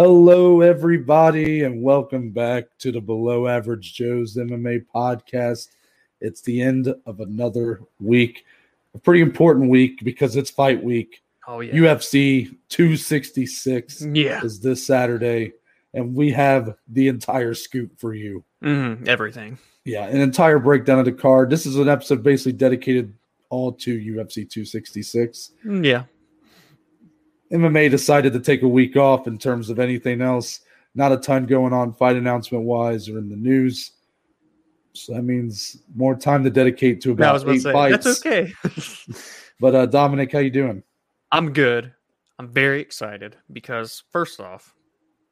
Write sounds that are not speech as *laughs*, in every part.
Hello, everybody, and welcome back to the Below Average Joe's MMA podcast. It's the end of another week, a pretty important week because it's fight week. Oh yeah. UFC 266 yeah. is this Saturday, and we have the entire scoop for you. Mhm, everything. Yeah, an entire breakdown of the card. This is an episode basically dedicated all to UFC 266. Mm, Yeah. MMA decided to take a week off in terms of anything else. Not a ton going on fight announcement wise or in the news. So that means more time to dedicate to about was to eight say fights. that's okay. *laughs* But uh, Dominic, how you doing? I'm good. I'm very excited because first off,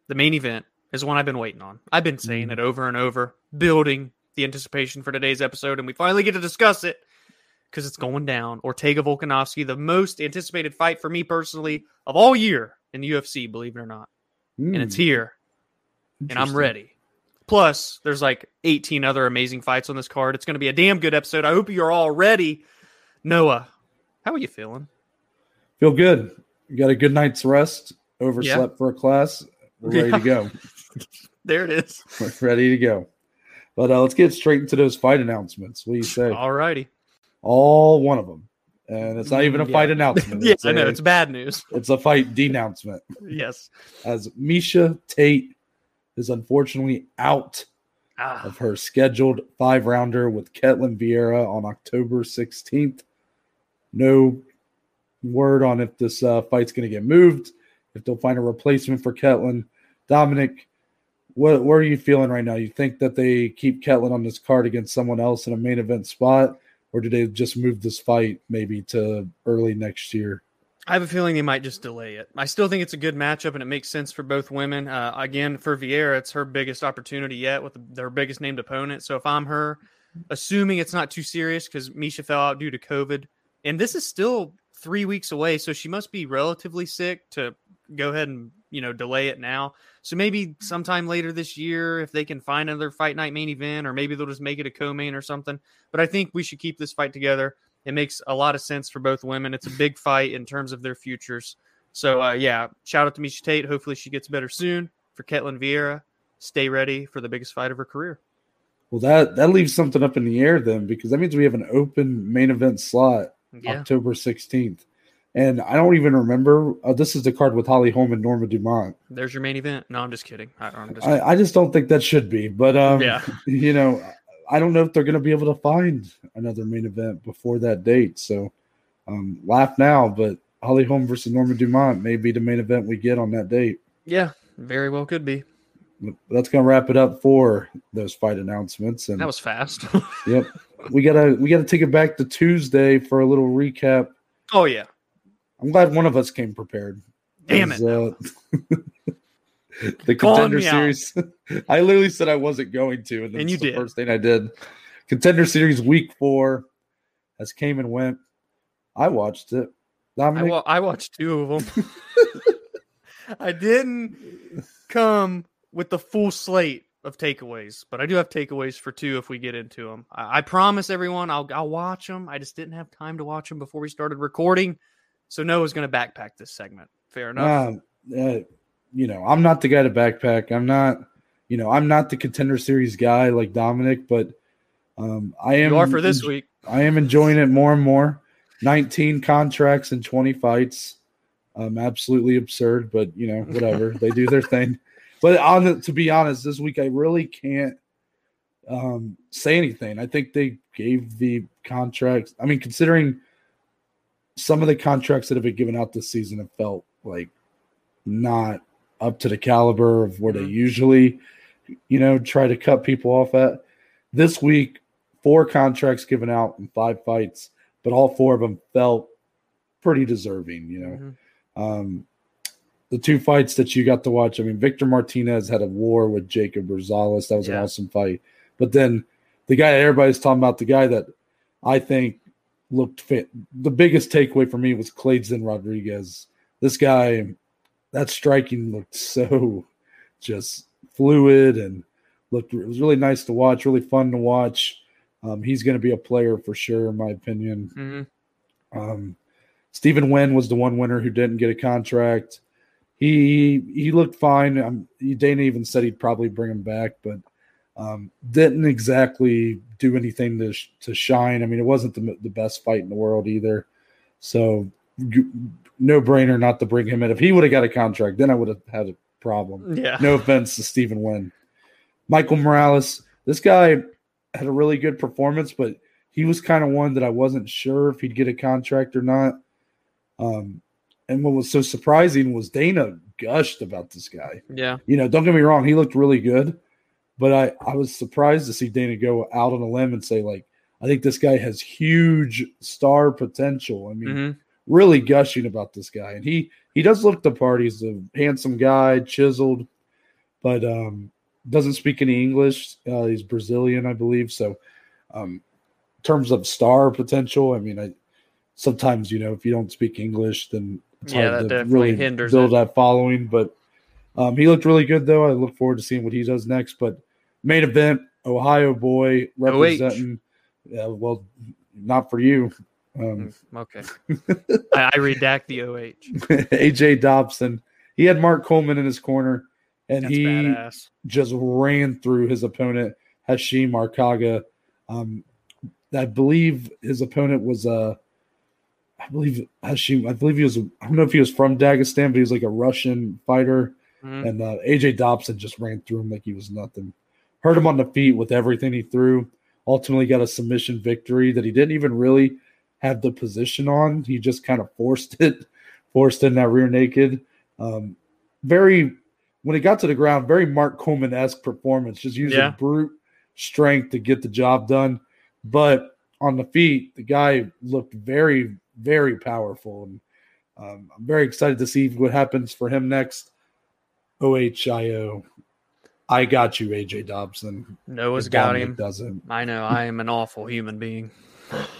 the main event is one I've been waiting on. I've been saying Mhm. it over and over, building the anticipation for today's episode, and we finally get to discuss it because it's going down. Ortega Volkanovski, the most anticipated fight for me personally of all year in the UFC, believe it or not, and it's Hmm, here. and I'm ready. Plus, there's like 18 other amazing fights on this card. It's going to be a damn good episode. I hope you're all ready. Noah, how are you feeling? Feel good. You got a good night's rest. Overslept for a class. We're ready to go. *laughs* There it is. We're *laughs* ready to go. But uh, let's get straight into those fight announcements. What do you say? All righty. All one of them. And it's not even a Mm, Yeah. fight *laughs* announcement. Yes, It's I know. It's bad news. it's a fight denouncement. *laughs* Yes. as Miesha Tate is unfortunately out Ah, of her scheduled five rounder with Ketlin Vieira on October 16th. No word on if this uh, fight's going to get moved, if they'll find a replacement for Ketlin. Dominic, what, what are you feeling right now? You think that they keep Ketlin on this card against someone else in a main event spot, or do they just move this fight maybe to early next year? I have a feeling they might just delay it. I still think it's a good matchup and it makes sense for both women. Uh, again, for Vieira, it's her biggest opportunity yet with their biggest named opponent. So if I'm her, assuming it's not too serious because Miesha fell out due to COVID, and this is still three weeks away, so she must be relatively sick to go ahead and you know delay it now. So maybe sometime later this year, if they can find another fight night main event, or maybe they'll just make it a co-main or something. But I think we should keep this fight together. It makes a lot of sense for both women. It's a big fight in terms of their futures. So uh, yeah, shout out to Miesha Tate. Hopefully she gets better soon. For Ketlin Vieira, stay ready for the biggest fight of her career. Well, that, that leaves something up in the air then, because that means we have an open main event slot Yeah, October 16th. And I don't even remember. Uh, this is the card with Holly Holm and Norma Dumont. there's your main event. No, I'm just kidding. I, I'm just I, I just don't think that should be. But, um, Yeah. *laughs* you know, I don't know if they're going to be able to find another main event before that date. So um, laugh now, but Holly Holm versus Norma Dumont may be the main event we get on that date. yeah, very well could be. That's going to wrap it up for those fight announcements. And That was fast. yep, we gotta we gotta take it back to Tuesday for a little recap. *laughs* oh yeah, I'm glad one of us came prepared. Damn it. Uh, *laughs* the contender series. *laughs* I literally said I wasn't going to, and, And you the did. first thing I did. Contender series week four has came and went. I watched it. I, wa- I watched two of them. *laughs* I didn't come with the full slate of takeaways, but I do have takeaways for two if we get into them. I, I promise everyone I'll I'll watch them. I just didn't have time to watch them before we started recording, so Noah's going to backpack this segment. Fair enough. um, uh, you know, I'm not the guy to backpack. I'm not, you know, I'm not the contender series guy like Dominic, but um, I am. you are for this week. I am enjoying it more and more. 19 contracts and 20 fights. Um, absolutely absurd, but you know, whatever. they do their thing. *laughs* But on the, to be honest, this week I really can't um, say anything. I think they gave the contracts. I mean, considering some of the contracts that have been given out this season have felt like not up to the caliber of where they Mhm. usually, you know, try to cut people off at. This week, four contracts given out in five fights, but all four of them felt pretty deserving, you know. Mhm. Um, the two fights that you got to watch, I mean, Victor Martinez had a war with Jacob Rosales. That was an awesome fight. But then the guy that everybody's talking about, the guy that I think looked fit, the biggest takeaway for me was Kleydson Rodrigues. This guy, that striking looked *laughs* so just fluid and looked, it was really nice to watch, really fun to watch. Um, he's going to be a player for sure, in my opinion. Mhm. Um, Stephen Wynn was the one winner who didn't get a contract. he he looked fine. Um, Dana even said he'd probably bring him back, but um, didn't exactly do anything to to shine. I mean, it wasn't the the best fight in the world either. So no brainer not to bring him in. If he would have got a contract, then I would have had a problem. Yeah. No offense to Stephen Wynn. Michael Morales, this guy had a really good performance, but he was kind of one that I wasn't sure if he'd get a contract or not. Um, and what was so surprising was Dana gushed about this guy. Yeah. You know, don't get me wrong, he looked really good, but I, I was surprised to see Dana go out on a limb and say, like, I think this guy has huge star potential. I mean, Mhm. really gushing about this guy. And he he does look the part. He's a handsome guy, chiseled, but um doesn't speak any English. Uh, he's Brazilian, I believe. So um in terms of star potential, I mean I sometimes, you know, if you don't speak English, then it's Yeah, hard that to definitely really hinders build it. that following. But um he looked really good though. I look forward to seeing what he does next. But main event, Ohio boy representing yeah, well, not for you. Um, Okay. I, I redact the OH. AJ *laughs* Dobson. He had Mark Coleman in his corner, and That's he badass. just ran through his opponent, Hashim Arkaga. Um, I believe his opponent was uh, I believe Hashim. I believe he was. I don't know if he was from Dagestan, but he was like a Russian fighter. Mhm. And uh, AJ Dobson just ran through him like he was nothing. Hurt him on the feet with everything he threw. Ultimately got a submission victory that he didn't even really have the position on. He just kind of forced *laughs* it, forced in that rear naked. Um, very when he got to the ground, very Mark Coleman esque performance, just using Yeah. brute strength to get the job done. But on the feet, the guy looked very, very powerful, and um, I'm very excited to see what happens for him next. OHIO. I got you, AJ Dobson. Noah's If got Dominic him. Doesn't I know. I am an awful human being.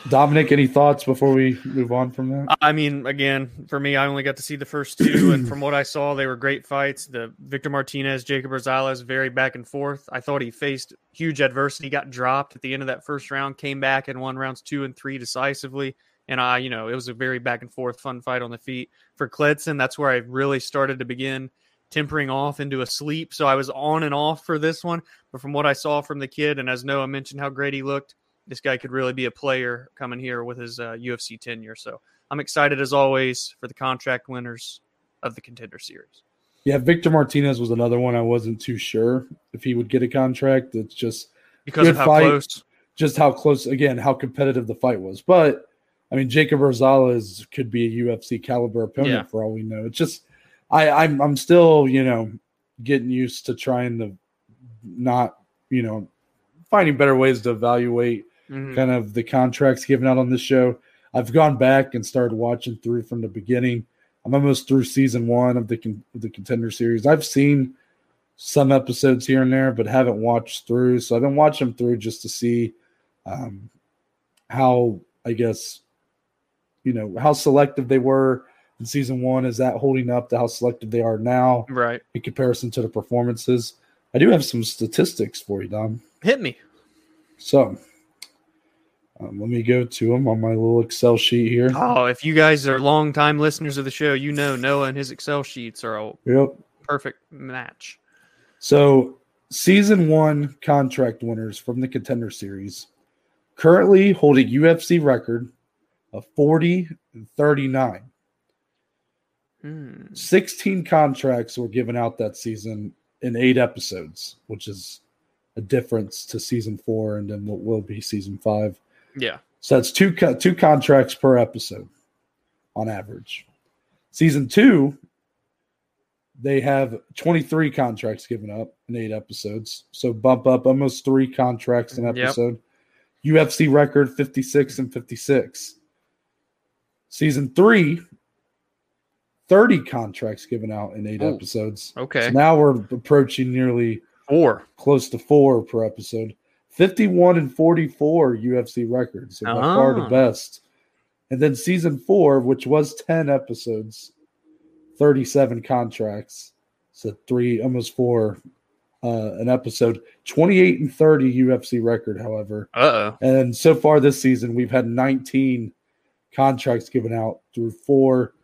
Dominic? Any thoughts before we move on from that? I mean, again, for me, I only got to see the first two, and from what I saw, they were great fights. The Victor Martinez, Jacob Rosales, very back and forth. I thought he faced huge adversity, got dropped at the end of that first round, came back and won rounds two and three decisively. And I, you know, it was a very back and forth, fun fight on the feet. For Kleydson, that's where I really started to begin tempering off into a sleep. So I was on and off for this one. But from what I saw from the kid, and as Noah mentioned how great he looked, this guy could really be a player coming here with his uh, UFC tenure. So I'm excited as always for the contract winners of the contender series. Yeah, Victor Martinez was another one I wasn't too sure if he would get a contract. It's just Because of how fight. close. just how close again how competitive the fight was. But I mean, Jacob Rosales could be a UFC caliber opponent Yeah. for all we know. It's just I I'm I'm still you know getting used to trying to not you know finding better ways to evaluate Mhm. kind of the contracts given out on this show. I've gone back and started watching through from the beginning. I'm almost through season one of the con- the contender series. I've seen some episodes here and there, but haven't watched through. So I've been watching through just to see um, how I guess you know how selective they were in season one. Is that holding up to how selective they are now Right. in comparison to the performances? I do have some statistics for you, Dom. Hit me. So um, let me go to them on my little Excel sheet here. Oh, if you guys are longtime listeners of the show, you know Noah and his Excel sheets are a Yep. perfect match. So season one contract winners from the contender series currently hold a UFC record of 40 and 39. Hmm. 16 contracts were given out that season in eight episodes, which is a difference to season four and then what will be season five. Yeah. So that's two co- two contracts per episode on average. Season two, they have 23 contracts given up in eight episodes. So bump up almost three contracts an Yep. episode. UFC record 56 and 56. Season three, 30 contracts given out in eight Ooh. episodes. Okay. So now we're approaching nearly Four. close to four per episode. 51 and 44 UFC records. So by far the Ah. best. And then season four, which was 10 episodes, 37 contracts. So three, almost four uh, an episode. 28 and 30 UFC record, however. Uh oh. And so far this season, we've had 19 contracts given out through four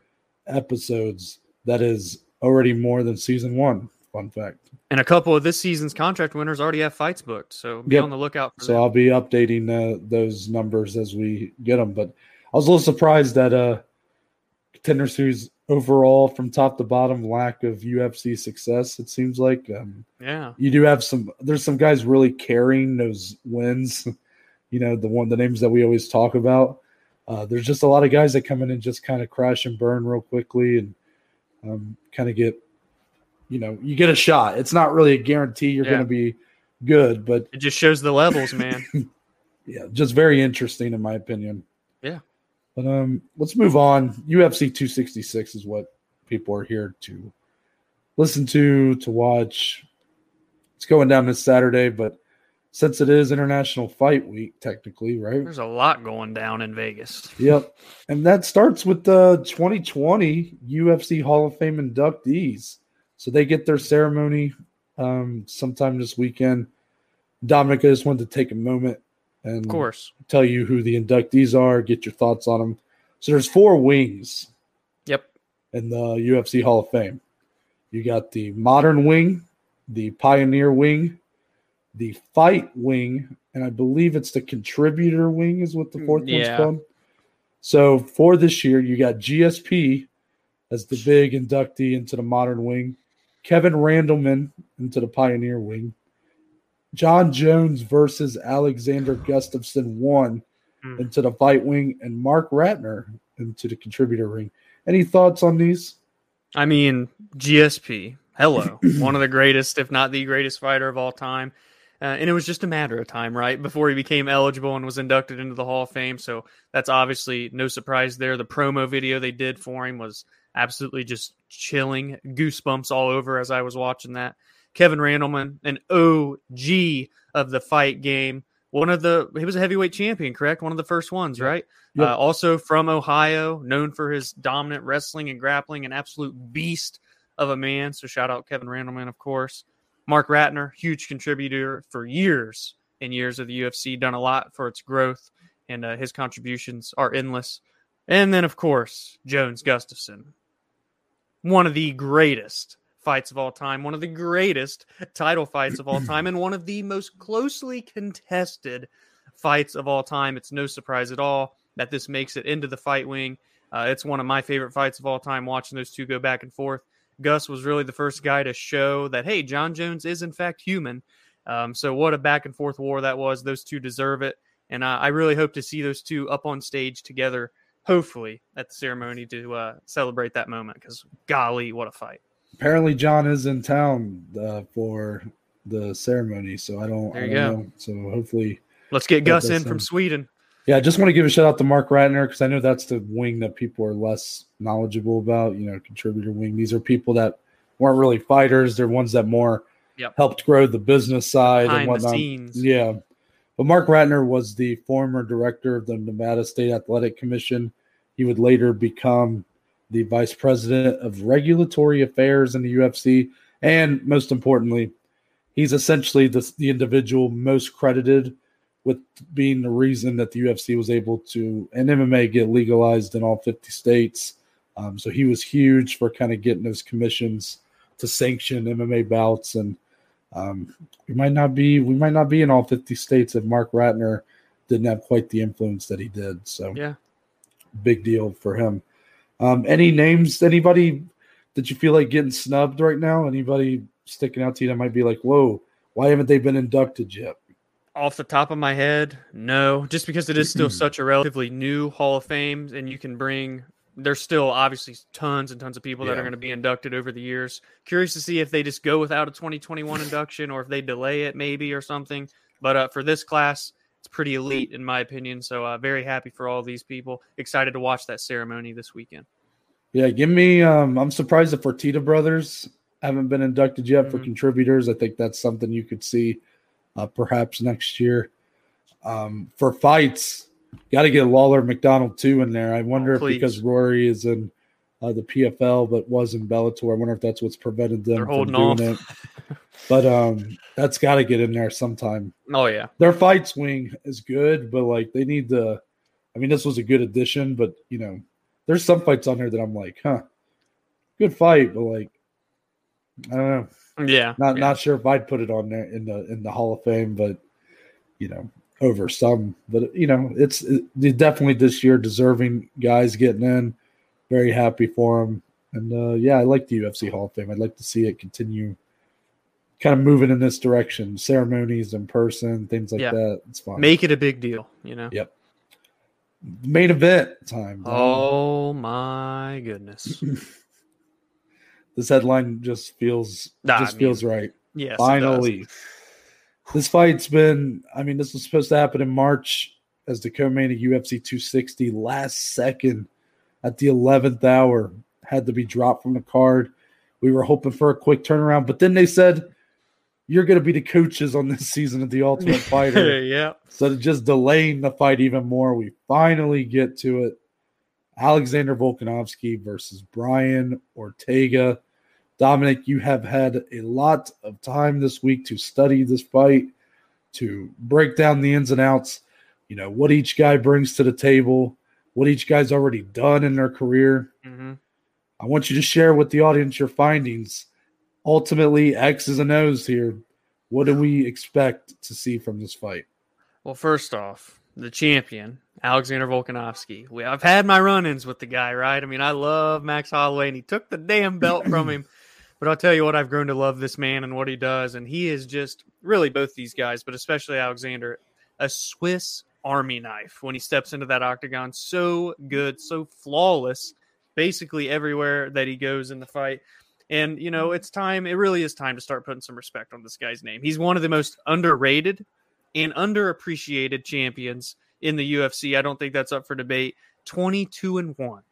episodes. That is already more than season one. Fun fact. And a couple of this season's contract winners already have fights booked, so be Yep. on the lookout. For So. I'll be updating uh, those numbers as we get them. But I was a little surprised that uh, Contender Series overall, from top to bottom, lack of UFC success. It seems like um, yeah, you do have some. There's some guys really carrying those wins. *laughs* You know, the one the names that we always talk about. Uh, there's just a lot of guys that come in and just kind of crash and burn real quickly and um, kind of get, you know, you get a shot. It's not really a guarantee you're Yeah. going to be good, but it just shows the levels, man. *laughs* yeah, just very interesting in my opinion. Yeah. But um, let's move on. UFC 266 is what people are here to listen to, to watch. It's going down this Saturday, but since it is International Fight Week, technically, right? There's a lot going down in Vegas. Yep. And that starts with the 2020 UFC Hall of Fame inductees. So they get their ceremony um, sometime this weekend. Dominic, I just wanted to take a moment and Of course. tell you who the inductees are, get your thoughts on them. So there's four wings Yep. in the UFC Hall of Fame. You got the modern wing, the pioneer wing, the fight wing, and I believe it's the contributor wing is what the fourth Yeah. one's called. So for this year, you got GSP as the big inductee into the modern wing, Kevin Randleman into the pioneer wing, Jon Jones versus Alexander Gustafsson one Hmm. into the fight wing, and Marc Ratner into the contributor ring. Any thoughts on these? I mean, GSP, hello, *clears throat* one of the greatest, if not the greatest fighter of all time. Uh, and it was just a matter of time, right, before he became eligible and was inducted into the Hall of Fame. So that's obviously no surprise there. The promo video they did for him was absolutely just chilling, goosebumps all over as I was watching that. Kevin Randleman, an OG of the fight game, one of the he was a heavyweight champion, correct? One of the first ones, right? Yep. Uh, also from Ohio, known for his dominant wrestling and grappling, an absolute beast of a man. So shout out Kevin Randleman, of course. Marc Ratner, huge contributor for years and years of the UFC, done a lot for its growth, and uh, his contributions are endless. And then, of course, Jones Gustafsson, one of the greatest fights of all time, one of the greatest title fights of all *clears throat* time, and one of the most closely contested fights of all time. It's no surprise at all that this makes it into the fight wing. Uh, it's one of my favorite fights of all time, watching those two go back and forth. Gus was really the first guy to show that, hey, Jon Jones is in fact human. Um, so, what a back and forth war that was. Those two deserve it. And uh, I really hope to see those two up on stage together, hopefully, at the ceremony to uh, celebrate that moment because, golly, what a fight. Apparently, Jon is in town uh, for the ceremony, so I don't. There I you don't go. know. So hopefully, Let's get Gus in from Sweden. Yeah. I just want to give a shout out to Marc Ratner because I know that's the wing that people are less knowledgeable about. You know, contributor wing. These are people that weren't really fighters. They're ones that more Yep. helped grow the business side and Behind the whatnot. scenes. Yeah. But Marc Ratner was the former director of the Nevada State Athletic Commission. He would later become the vice president of regulatory affairs in the UFC. And most importantly, he's essentially the, the individual most credited with being the reason that the UFC was able to and MMA get legalized in all 50 states. Um, so he was huge for kind of getting those commissions to sanction MMA bouts and um, we might not be we might not be in all 50 states if Marc Ratner didn't have quite the influence that he did. So Yeah. big deal for him. Um, any names? Anybody that you feel like getting snubbed right now? Anybody sticking out to you that might be like, whoa, why haven't they been inducted yet? Off the top of my head, no. Just because it is still such a relatively new Hall of Fame, and you can bring. There's still obviously tons and tons of people that are going to be inducted over the years. Curious to see if they just go without a 2021 *sighs* induction or if they delay it maybe or something. But uh, for this class, it's pretty elite in my opinion. So uh, very happy for all these people. Excited to watch that ceremony this weekend. Yeah, give me. Um, I'm surprised the Fertitta brothers haven't been inducted yet for Mhm. contributors. I think that's something you could see uh, perhaps next year. Um, for fights, got to get Lawler MacDonald too in there. I wonder if because Rory is in uh, the PFL but was in Bellator, I wonder if that's what's prevented them They're from doing off. it. But um, that's got to get in there sometime. Oh yeah, Their fight swing is good, but like they need to. I mean, this was a good addition, but you know, there's some fights on there that I'm like, huh, good fight, but like I don't know. Yeah, Not yeah. not sure if I'd put it on there in the in the Hall of Fame, but you know, over some. But you know, it's it, definitely this year deserving guys getting in. Very happy for them, and uh, yeah, I like the UFC Hall of Fame. I'd like to see it continue, kind of moving in this direction. Ceremonies in person, things like Yeah. that. It's fun. make it a big deal. You know. Yep. Main event time. Oh my goodness. *laughs* This headline just feels Nah, just I feels right. Yes. Finally. This fight's been, I mean, this was supposed to happen in March as the co main of UFC 260. Last second at the 11th hour, had to be dropped from the card. We were hoping for a quick turnaround, but then they said, You're going to be the coaches on this season of The Ultimate *laughs* Fighter. yeah. So just delaying the fight even more, we finally get to it. Alexander Volkanovski versus Brian Ortega. Dominic, you have had a lot of time this week to study this fight, to break down the ins and outs, you know, what each guy brings to the table, what each guy's already done in their career. hmm I want you to share with the audience your findings. Ultimately, X's and O's here. What do we expect to see from this fight? Well, first off, the champion, Alexander Volkanovski. We, I've had my run-ins with the guy, right? I mean, I love Max Holloway, and he took the damn belt from him. *clears throat* But I'll tell you what, I've grown to love this man and what he does, and he is just really both these guys, but especially Alexander, a Swiss Army knife when he steps into that octagon. So good, so flawless, basically everywhere that he goes in the fight. And you know, it's time. It really is time to start putting some respect on this guy's name. He's one of the most underrated and underappreciated champions in the UFC. I don't think that's up for debate. 22 and 1.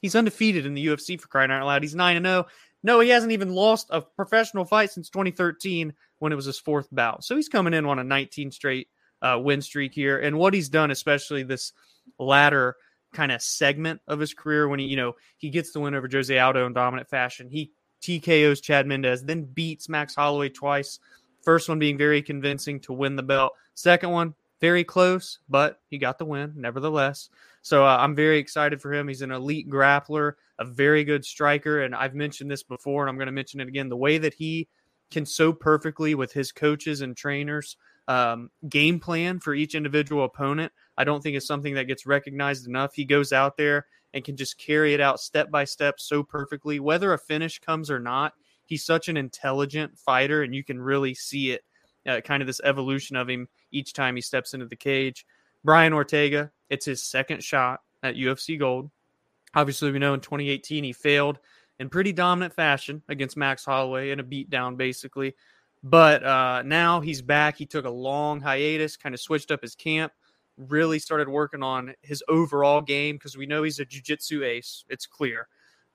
He's undefeated in the UFC for crying out loud. He's 9 and 0. No, he hasn't even lost a professional fight since 2013 when it was his fourth bout. So he's coming in on a 19 straight uh, win streak here. And what he's done, especially this latter kind of segment of his career, when he, you know, he gets the win over Jose Aldo in dominant fashion. He TKOs Chad Mendes, then beats Max Holloway twice. First one being very convincing to win the belt. Second one, very close, but he got the win nevertheless. So uh, I'm very excited for him. He's an elite grappler, a very good striker. And I've mentioned this before, and I'm going to mention it again. The way that he can so perfectly with his coaches and trainers um, game plan for each individual opponent, I don't think is something that gets recognized enough. He goes out there and can just carry it out step by step so perfectly. Whether a finish comes or not, he's such an intelligent fighter, and you can really see it. Uh, kind of this evolution of him each time he steps into the cage. Brian Ortega, it's his second shot at UFC Gold. Obviously, we know in 2018 he failed in pretty dominant fashion against Max Holloway in a beatdown, basically. But uh, now he's back. He took a long hiatus, kind of switched up his camp, really started working on his overall game because we know he's a jiu-jitsu ace. It's clear.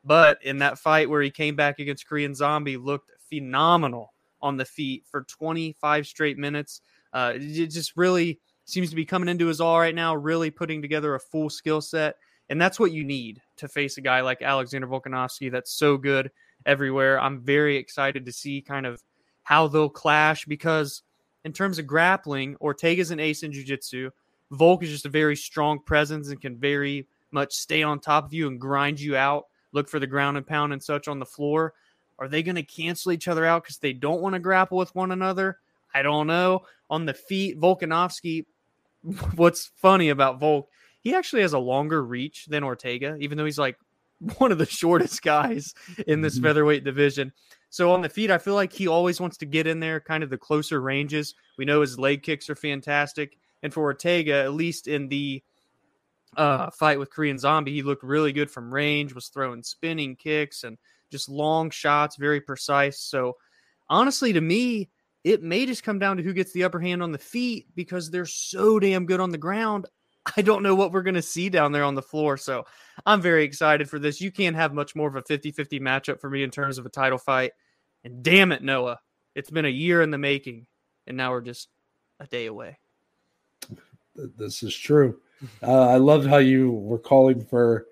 But in that fight where he came back against Korean Zombie, looked phenomenal on the feet for 25 straight minutes. Uh, it just really seems to be coming into his all right now, really putting together a full skill set. And that's what you need to face a guy like Alexander Volkanovski that's so good everywhere. I'm very excited to see kind of how they'll clash because, in terms of grappling, Ortega's an ace in jiu jitsu. Volk is just a very strong presence and can very much stay on top of you and grind you out, look for the ground and pound and such on the floor. Are they going to cancel each other out because they don't want to grapple with one another? I don't know. On the feet, Volkanovski, *laughs* what's funny about Volk, he actually has a longer reach than Ortega, even though he's like *laughs* one of the shortest guys in this Mhm. featherweight division. So on the feet, I feel like he always wants to get in there, kind of the closer ranges. We know his leg kicks are fantastic. And for Ortega, at least in the uh, fight with Korean Zombie, he looked really good from range, was throwing spinning kicks and just long shots, very precise. So honestly, to me, it may just come down to who gets the upper hand on the feet because they're so damn good on the ground. *laughs* I don't know what we're going to see down there on the floor. So I'm very excited for this. You can't have much more of a 50 50 matchup for me in terms of a title fight. And damn it, Noah, it's been a year in the making, and now we're just a day away. This is true. Uh, I loved how you were calling for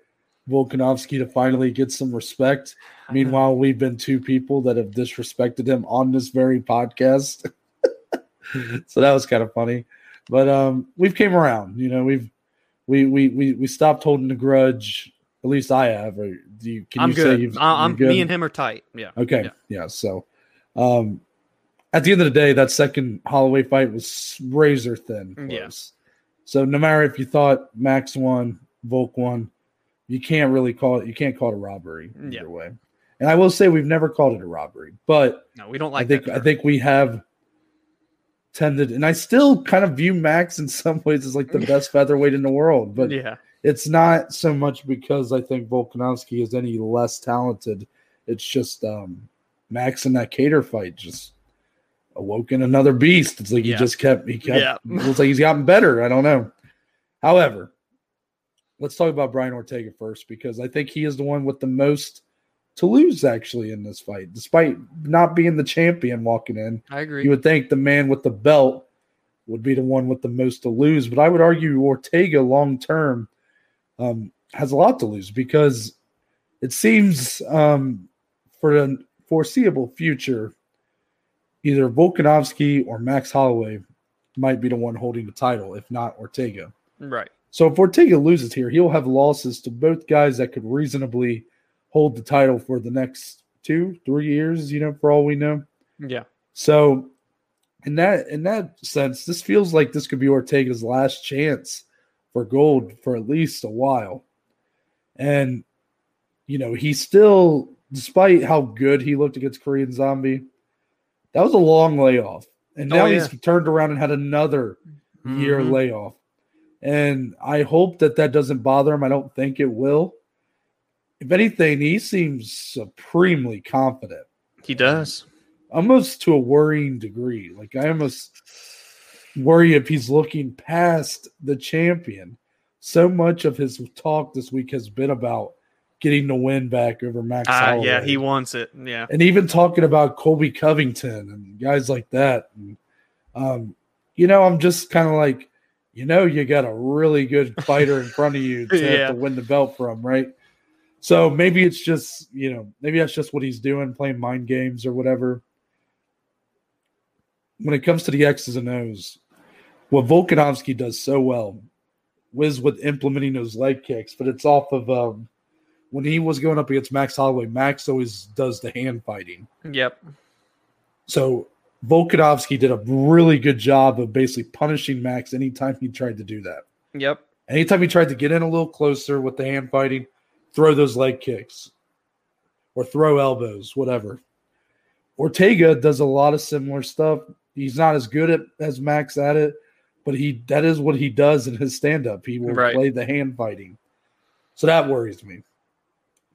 Volkanovski to finally get some respect. Meanwhile, we've been two people that have disrespected him on this very podcast. *laughs* so that was kind of funny. But um, we've came around. You know, we've we we we we stopped holding the grudge. At least I have. Or do you? Can I'm you say good. you've? I- I'm good? me and him are tight. Yeah. Okay. Yeah. Yeah. So, um, at the end of the day, that second Holloway fight was razor thin. Yes. Yeah. So no matter if you thought Max won, Volk won, you can't really call it. You can't call it a robbery either Yeah. way. And I will say we've never called it a robbery, but No, we don't like I think I think we have tended, and I still kind of view Max in some ways as like the best *laughs* featherweight in the world, but yeah. it's not so much because I think Volkanovski is any less talented. It's just um, Max in that Kattar fight just awoken another beast. It's like he Yeah. just kept he kept Yeah. it looks like he's gotten better. I don't know. However, let's talk about Brian Ortega first because I think he is the one with the most to lose actually in this fight, despite not being the champion walking in. I agree. You would think the man with the belt would be the one with the most to lose, but I would argue Ortega long term um, has a lot to lose because it seems um, for the foreseeable future, either Volkanovski or Max Holloway might be the one holding the title, if not Ortega. right. So if Ortega loses here, he'll have losses to both guys that could reasonably hold the title for the next two, three years, you know, for all we know. Yeah. So in that in that sense, this feels like this could be Ortega's last chance for gold for at least a while. And you know, he still despite how good he looked against Korean Zombie, that was a long layoff. And Oh, now yeah. he's turned around and had another year Mhm. layoff. And I hope that that doesn't bother him. I don't think it will. If anything, he seems supremely confident He does. almost to a worrying degree. Like I almost worry if he's looking past the champion. So much of his talk this week has been about getting the win back over Max Uh, yeah, he wants it. Yeah. and even talking about Colby Covington and guys like that. And, um, you know, I'm just kind of like, you know, you got a really good fighter in front of you *laughs* to Yeah. have to win the belt from, right? So maybe it's just, you know, maybe that's just what he's doing, playing mind games or whatever. When it comes to the X's and O's, what Volkanovski does so well was with implementing those leg kicks, but it's off of um, when he was going up against Max Holloway. Max always does the hand fighting. Yep. So Volkanovski did a really good job of basically punishing Max anytime he tried to do that. Yep. Anytime he tried to get in a little closer with the hand fighting, throw those leg kicks or throw elbows, whatever. Ortega does a lot of similar stuff. He's not as good at as Max at it, but he that is what he does in his stand up. He will Right. play the hand fighting. So that worries me.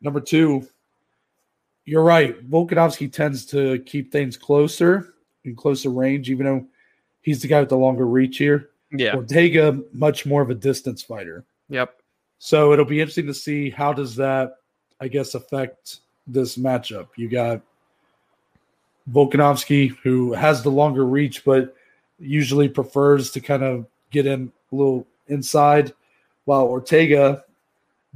Number two, you're right. Volkanovski tends to keep things closer in closer range, even though he's the guy with the longer reach here. Yeah. Ortega, much more of a distance fighter. Yep. So it'll be interesting to see how does that, I guess, affect this matchup. You got Volkanovski, who has the longer reach, but usually prefers to kind of get in a little inside, while Ortega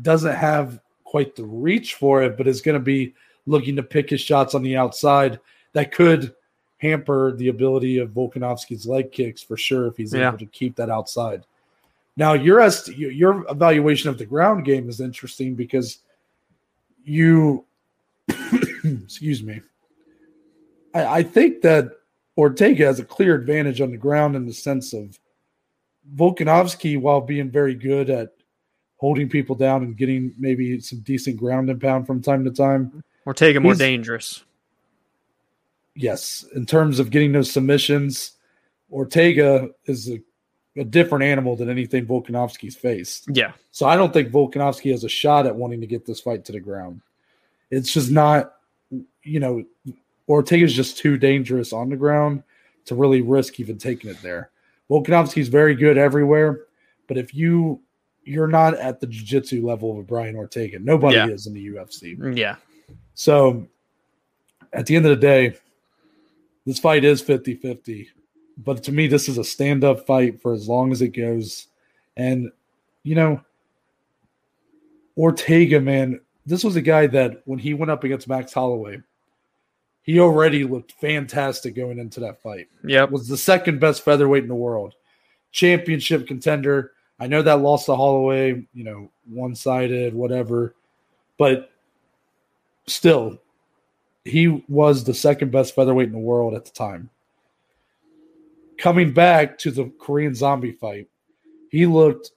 doesn't have quite the reach for it, but is going to be looking to pick his shots on the outside. That could hamper the ability of Volkanovski's leg kicks for sure if he's Yeah. able to keep that outside. Now, your est- your evaluation of the ground game is interesting because you, *coughs* excuse me, I, I think that Ortega has a clear advantage on the ground in the sense of Volkanovski, while being very good at holding people down and getting maybe some decent ground and pound from time to time. Ortega more dangerous. Yes, in terms of getting those submissions, Ortega is a, a different animal than anything Volkanovski's faced. Yeah. So I don't think Volkanovski has a shot at wanting to get this fight to the ground. It's just not, you know, Ortega's just too dangerous on the ground to really risk even taking it there. Volkanovski's very good everywhere, but if you you're not at the jiu-jitsu level of a Brian Ortega, nobody Yeah. is in the UFC. Yeah. So at the end of the day, this fight is 50 50. But to me, this is a stand up fight for as long as it goes. And, you know, Ortega, man, this was a guy that when he went up against Max Holloway, he already looked fantastic going into that fight. Yep. Was the second best featherweight in the world, championship contender. I know that loss to Holloway, you know, one sided, whatever. but still, he was the second best featherweight in the world at the time. Coming back to the Korean Zombie fight, he looked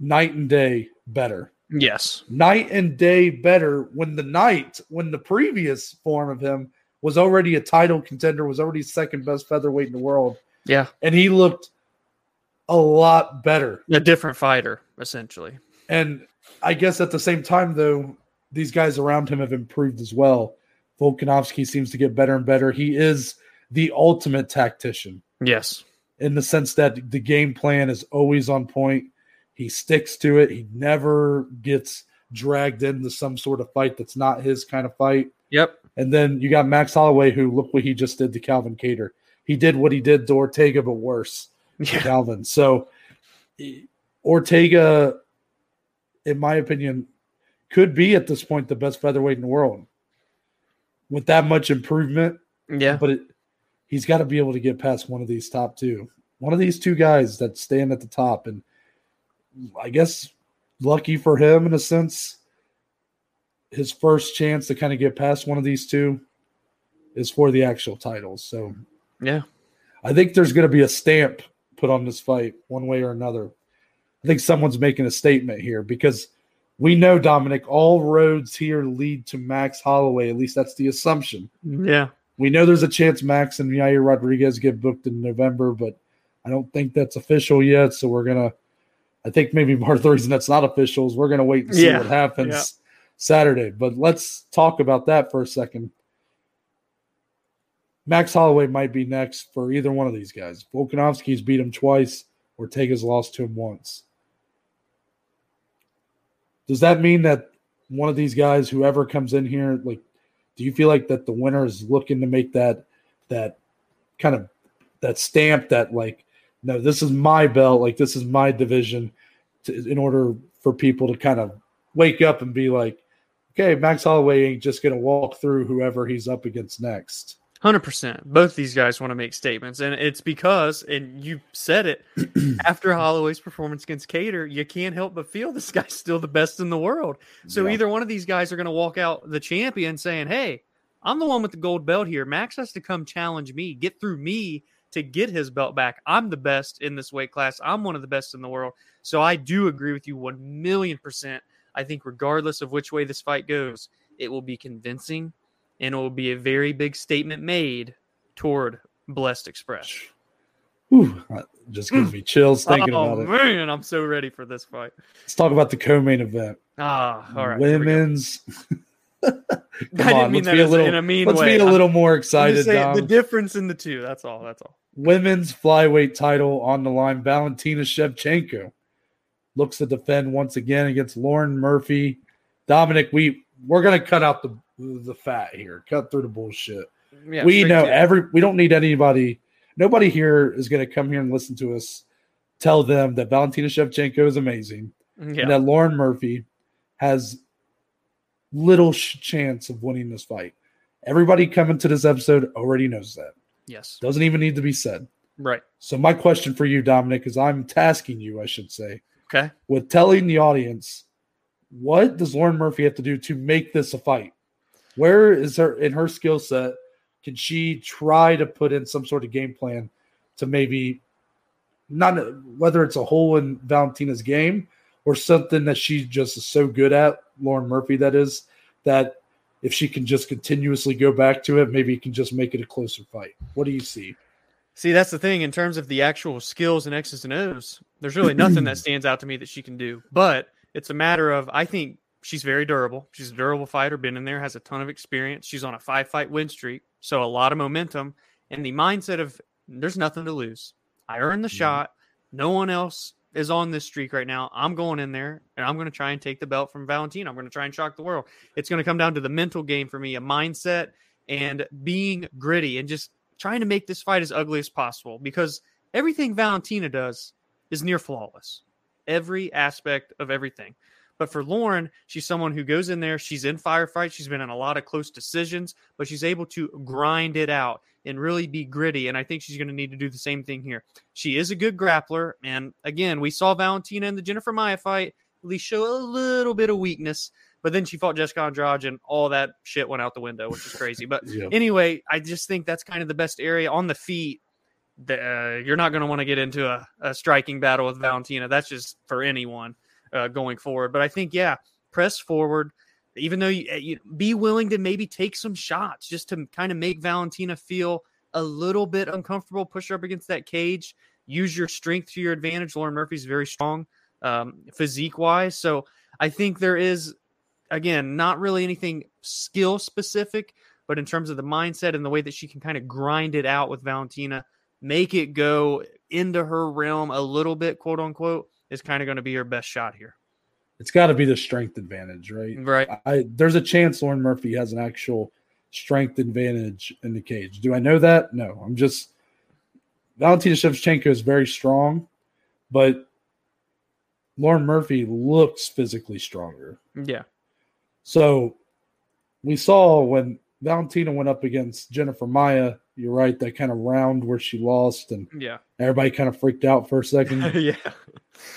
night and day better. Yes. Night and day better when the night, when the previous form of him was already a title contender, was already second best featherweight in the world. Yeah. And he looked a lot better. A different fighter, essentially. And I guess at the same time, though, these guys around him have improved as well. Volkanovski seems to get better and better. He is the ultimate tactician. Yes. In the sense that the game plan is always on point. He sticks to it. He never gets dragged into some sort of fight that's not his kind of fight. Yep. And then you got Max Holloway, who look what he just did to Calvin Kattar. He did what he did to Ortega, but worse. Yeah. Calvin. So Ortega, in my opinion, could be at this point the best featherweight in the world with that much improvement. Yeah. But it, he's got to be able to get past one of these top two, one of these two guys that stand at the top. And I guess lucky for him in a sense, his first chance to kind of get past one of these two is for the actual titles. So, yeah, I think there's going to be a stamp put on this fight one way or another. I think someone's making a statement here because we know Dominic, all roads here lead to Max Holloway. At least that's the assumption. Yeah. We know there's a chance Max and Yair Rodriguez get booked in November, but I don't think that's official yet. So we're gonna I think maybe part of the reason that's not official is we're gonna wait and see yeah. what happens yeah. Saturday. But let's talk about that for a second. Max Holloway might be next for either one of these guys. Volkanovski's beat him twice. Ortega's lost to him once. Does that mean that one of these guys, whoever comes in here, like, do you feel like that the winner is looking to make that that kind of that stamp that like, no, this is my belt, like this is my division, to, in order for people to kind of wake up and be like, okay, Max Holloway ain't just gonna walk through whoever he's up against next. Hundred percent. Both these guys want to make statements, and it's because, and you said it *clears throat* after Holloway's performance against Kattar, you can't help but feel this guy's still the best in the world. So yeah. either one of these guys are going to walk out the champion saying, "Hey, I'm the one with the gold belt here. Max has to come challenge me, get through me to get his belt back. I'm the best in this weight class. I'm one of the best in the world." So I do agree with you one million percent. I think regardless of which way this fight goes, it will be convincing and it will be a very big statement made toward Blessed Express. Whew, just gives me chills thinking oh, about it. man, I'm so ready for this fight. Let's talk about the co-main event. Ah, all right. Women's. *laughs* Come I didn't mean that a little, in a mean let's way. Let's be a little more excited. the difference in the two. That's all. That's all. Women's flyweight title on the line. Valentina Shevchenko looks to defend once again against Lauren Murphy. Dominic, we we're gonna cut out the the fat here. Cut through the bullshit. Yeah, we know every. We don't need anybody. Nobody here is going to come here and listen to us tell them that Valentina Shevchenko is amazing yeah. and that Lauren Murphy has little sh- chance of winning this fight. Everybody coming to this episode already knows that. Yes. Doesn't even need to be said. Right. So my question for you, Dominic, is I'm tasking you, I should say. Okay. With telling the audience what does Lauren Murphy have to do to make this a fight? Where is her in her skill set? Can she try to put in some sort of game plan to maybe not whether it's a hole in Valentina's game or something that she just is so good at, Lauren Murphy, that is, that if she can just continuously go back to it, maybe it can just make it a closer fight. What do you see? See, that's the thing in terms of the actual skills and X's and O's. There's really nothing that *clears throat* stands out to me that she can do. But it's a matter of I think she's very durable. She's a durable fighter, been in there, has a ton of experience. She's on a five fight win streak, so a lot of momentum. And the mindset of there's nothing to lose. I earned the mm-hmm. shot. No one else is on this streak right now. I'm going in there and I'm going to try and take the belt from Valentina. I'm going to try and shock the world. It's going to come down to the mental game for me, a mindset and being gritty and just trying to make this fight as ugly as possible because everything Valentina does is near flawless. Every aspect of everything. But for Lauren, she's someone who goes in there. She's in firefights. She's been in a lot of close decisions, but she's able to grind it out and really be gritty. And I think she's going to need to do the same thing here. She is a good grappler. And again, we saw Valentina in the Jennifer Maia fight at least show a little bit of weakness. But then she fought Jessica Andrade, and all that shit went out the window, which is crazy. But *laughs* Yeah. anyway, I just think that's kind of the best area on the feet. The, uh, you're not going to want to get into a, a striking battle with Valentina. That's just for anyone uh, going forward. But I think, yeah, press forward. Even though you, uh, you be willing to maybe take some shots just to kind of make Valentina feel a little bit uncomfortable, push her up against that cage, use your strength to your advantage. Lauren Murphy's very strong um, physique wise. So I think there is, again, not really anything skill specific, but in terms of the mindset and the way that she can kind of grind it out with Valentina, make it go into her realm a little bit, quote unquote, is kind of going to be your best shot here. It's got to be the strength advantage, right? Right. I there's a chance Lauren Murphy has an actual strength advantage in the cage. Do I know that? No. I'm just Valentina Shevchenko is very strong, but Lauren Murphy looks physically stronger. Yeah. So we saw when Valentina went up against Jennifer Maia, you're right, that kind of round where she lost and Yeah. everybody kind of freaked out for a second. *laughs* yeah.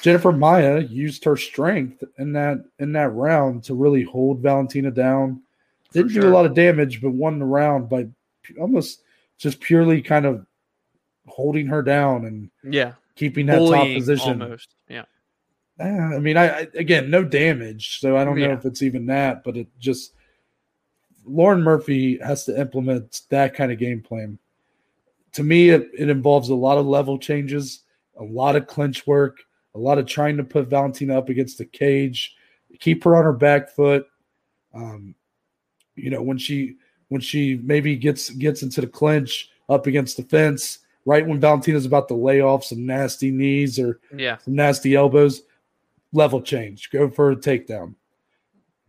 Jennifer Maia used her strength in that in that round to really hold Valentina down. Didn't do a lot of damage, but won the round by almost just purely kind of holding her down and Yeah. keeping that top position. almost. Yeah. Eh, I mean, I, I again no damage, so I don't know if it's even that, but it just Lauren Murphy has to implement that kind of game plan. To me, it, it involves a lot of level changes, a lot of clinch work, a lot of trying to put Valentina up against the cage, keep her on her back foot. Um, you know, when she when she maybe gets gets into the clinch up against the fence, right when Valentina's about to lay off some nasty knees or Yeah. some nasty elbows, level change. Go for a takedown.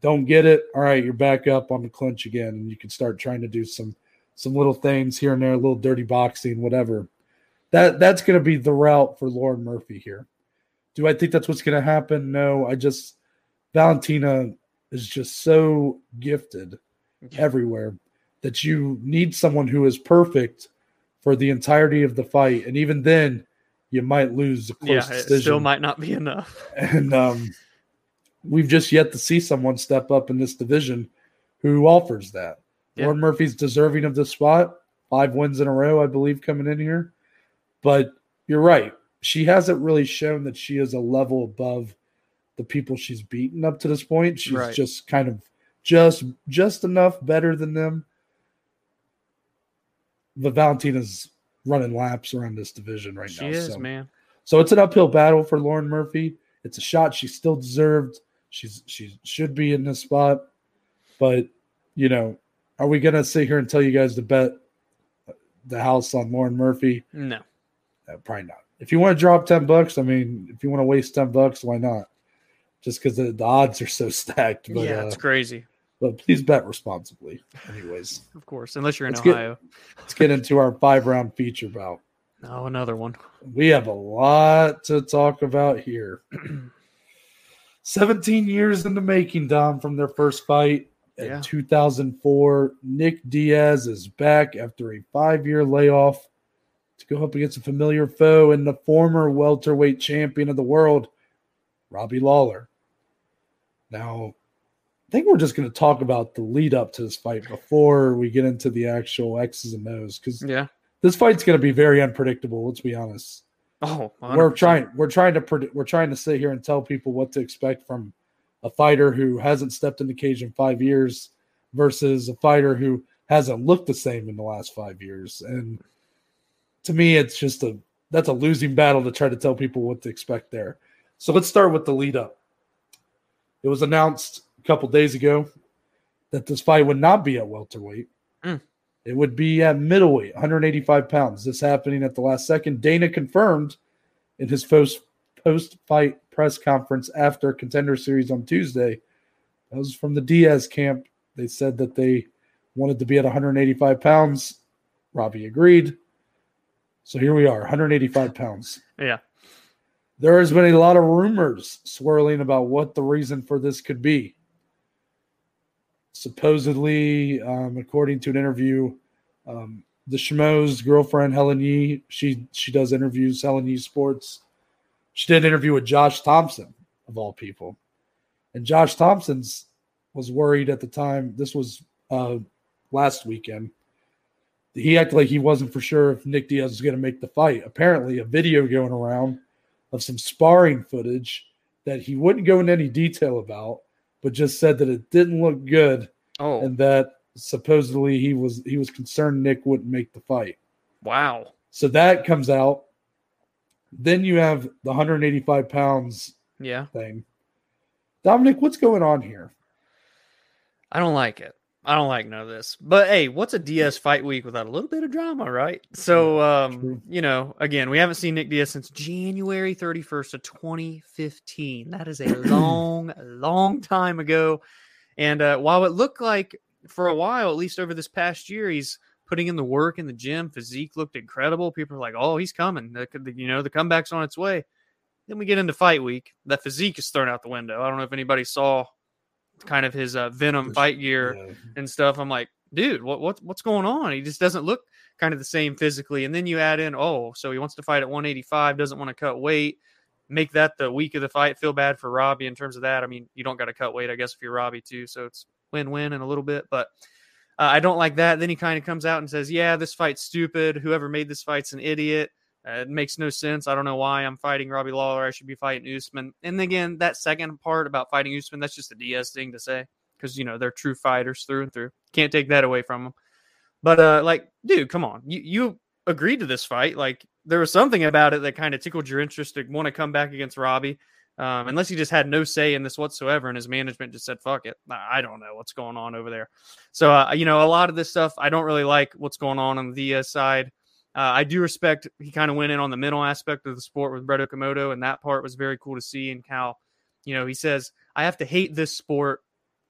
Don't get it. All right, you're back up on the clinch again, and you can start trying to do some some little things here and there, a little dirty boxing, whatever. That that's going to be the route for Lauren Murphy here. Do I think that's what's going to happen? No, I just Valentina is just so gifted everywhere that you need someone who is perfect for the entirety of the fight, and even then, you might lose a Yeah. close It decision still might not be enough. *laughs* and um, we've just yet to see someone step up in this division who offers that. Yeah. Lauren Murphy's deserving of this spot. Five wins in a row, I believe, coming in here. But you're right. She hasn't really shown that she is a level above the people she's beaten up to this point. She's Right. just kind of just just enough better than them. But Valentina's running laps around this division right She now. She is, so. man. So it's an uphill battle for Lauren Murphy. It's a shot she still deserved. She's she should be in this spot. But you know, are we gonna sit here and tell you guys to bet the house on Lauren Murphy? No. Uh, probably not. If you want to drop ten bucks, I mean, if you want to waste ten bucks, why not? Just because the, the odds are so *laughs* stacked. But yeah, uh, it's crazy. but please bet responsibly. Anyways, Of course, unless you're in Let's get- Ohio. let's get into our five round feature bout. Oh, another one. We have a lot to talk about here. *clears throat* 17 years in the making, Dom, from their first fight in Yeah. 2004. Nick Diaz is back after a five year layoff to go up against a familiar foe and the former welterweight champion of the world, Robbie Lawler. Now, I think we're just going to talk about the lead up to this fight before we get into the actual X's and O's because Yeah. this fight's going to be very unpredictable. Let's be honest. Oh, We're 100%. trying. We're trying to predict. We're trying to sit here and tell people what to expect from a fighter who hasn't stepped in the cage in five years versus a fighter who hasn't looked the same in the last five years. And to me, it's just a that's a losing battle to try to tell people what to expect there. So let's start with the lead up. It was announced a couple days ago that this fight would not be at welterweight. Mm. It would be at middleweight, 185 pounds. This happening at the last second. Dana confirmed in his post post fight press conference after contender series on Tuesday. That was from the Diaz camp. They said that they wanted to be at 185 pounds. Robbie agreed. So here we are, 185 pounds. *laughs* Yeah. There has been a lot of rumors swirling about what the reason for this could be. Supposedly, um, according to an interview, um, the Schmo's girlfriend Helen Yee, she she does interviews, Helen Yee Sports. She did an interview with Josh Thompson, of all people, and Josh Thompson's was worried at the time. This was uh, last weekend. He acted like he wasn't for sure if Nick Diaz was going to make the fight. Apparently, a video going around of some sparring footage that he wouldn't go into any detail about, but just said that it didn't look good Oh, and that supposedly he was he was concerned Nick wouldn't make the fight. wow. So that comes out. Then you have the 185 pounds Yeah. thing. Dominic, what's going on here? I don't like it. I don't like none of this. But hey, what's a Diaz fight week without a little bit of drama, right? So, um, you know, again, we haven't seen Nick Diaz since January 31st of 2015. That is a *clears throat* long, long time ago. And uh, while it looked like for a while, at least over this past year, he's putting in the work in the gym, physique looked incredible. People are like, "Oh, he's coming." The, the- you know, the comeback's on its way. Then we get into fight week. That physique is thrown out the window. I don't know if anybody saw kind of his uh, Venom fight gear Yeah. and stuff. I'm like, dude, what what what's going on? He just doesn't look kind of the same physically. And then you add in, oh, so he wants to fight at 185, doesn't want to cut weight. Make that the week of the fight. Feel bad for Robbie in terms of that. I mean, you don't got to cut weight, I guess, if you're Robbie too. So it's win-win in a little bit, but. Uh, I don't like that. Then he kind of comes out and says, "Yeah, this fight's stupid. Whoever made this fight's an idiot. Uh, it makes no sense. I don't know why I'm fighting Robbie Lawler. I should be fighting Usman." And again, that second part about fighting Usman, that's just a Diaz thing to say because you know they're true fighters through and through. Can't take that away from them. But uh, like, dude, come on, you you agreed to this fight. Like, there was something about it that kind of tickled your interest to want to come back against Robbie. Um, unless he just had no say in this whatsoever, and his management just said, "Fuck it." I don't know what's going on over there. So, uh, you know, a lot of this stuff, I don't really like what's going on on the Diaz side. Uh, I do respect he kind of went in on the mental aspect of the sport with Brett Okamoto, and that part was very cool to see. And Cal, you know, he says, I have to hate this sport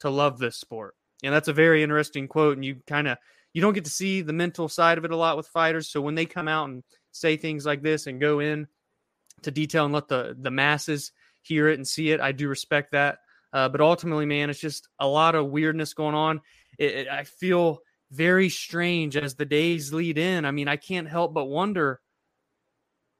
to love this sport. And that's a very interesting quote. And you kind of, you don't get to see the mental side of it a lot with fighters. So when they come out and say things like this and go in to detail and let the, the masses hear it and see it, I do respect that. Uh, but ultimately, man, it's just a lot of weirdness going on. It, it, I feel very strange as the days lead in. I mean, I can't help but wonder,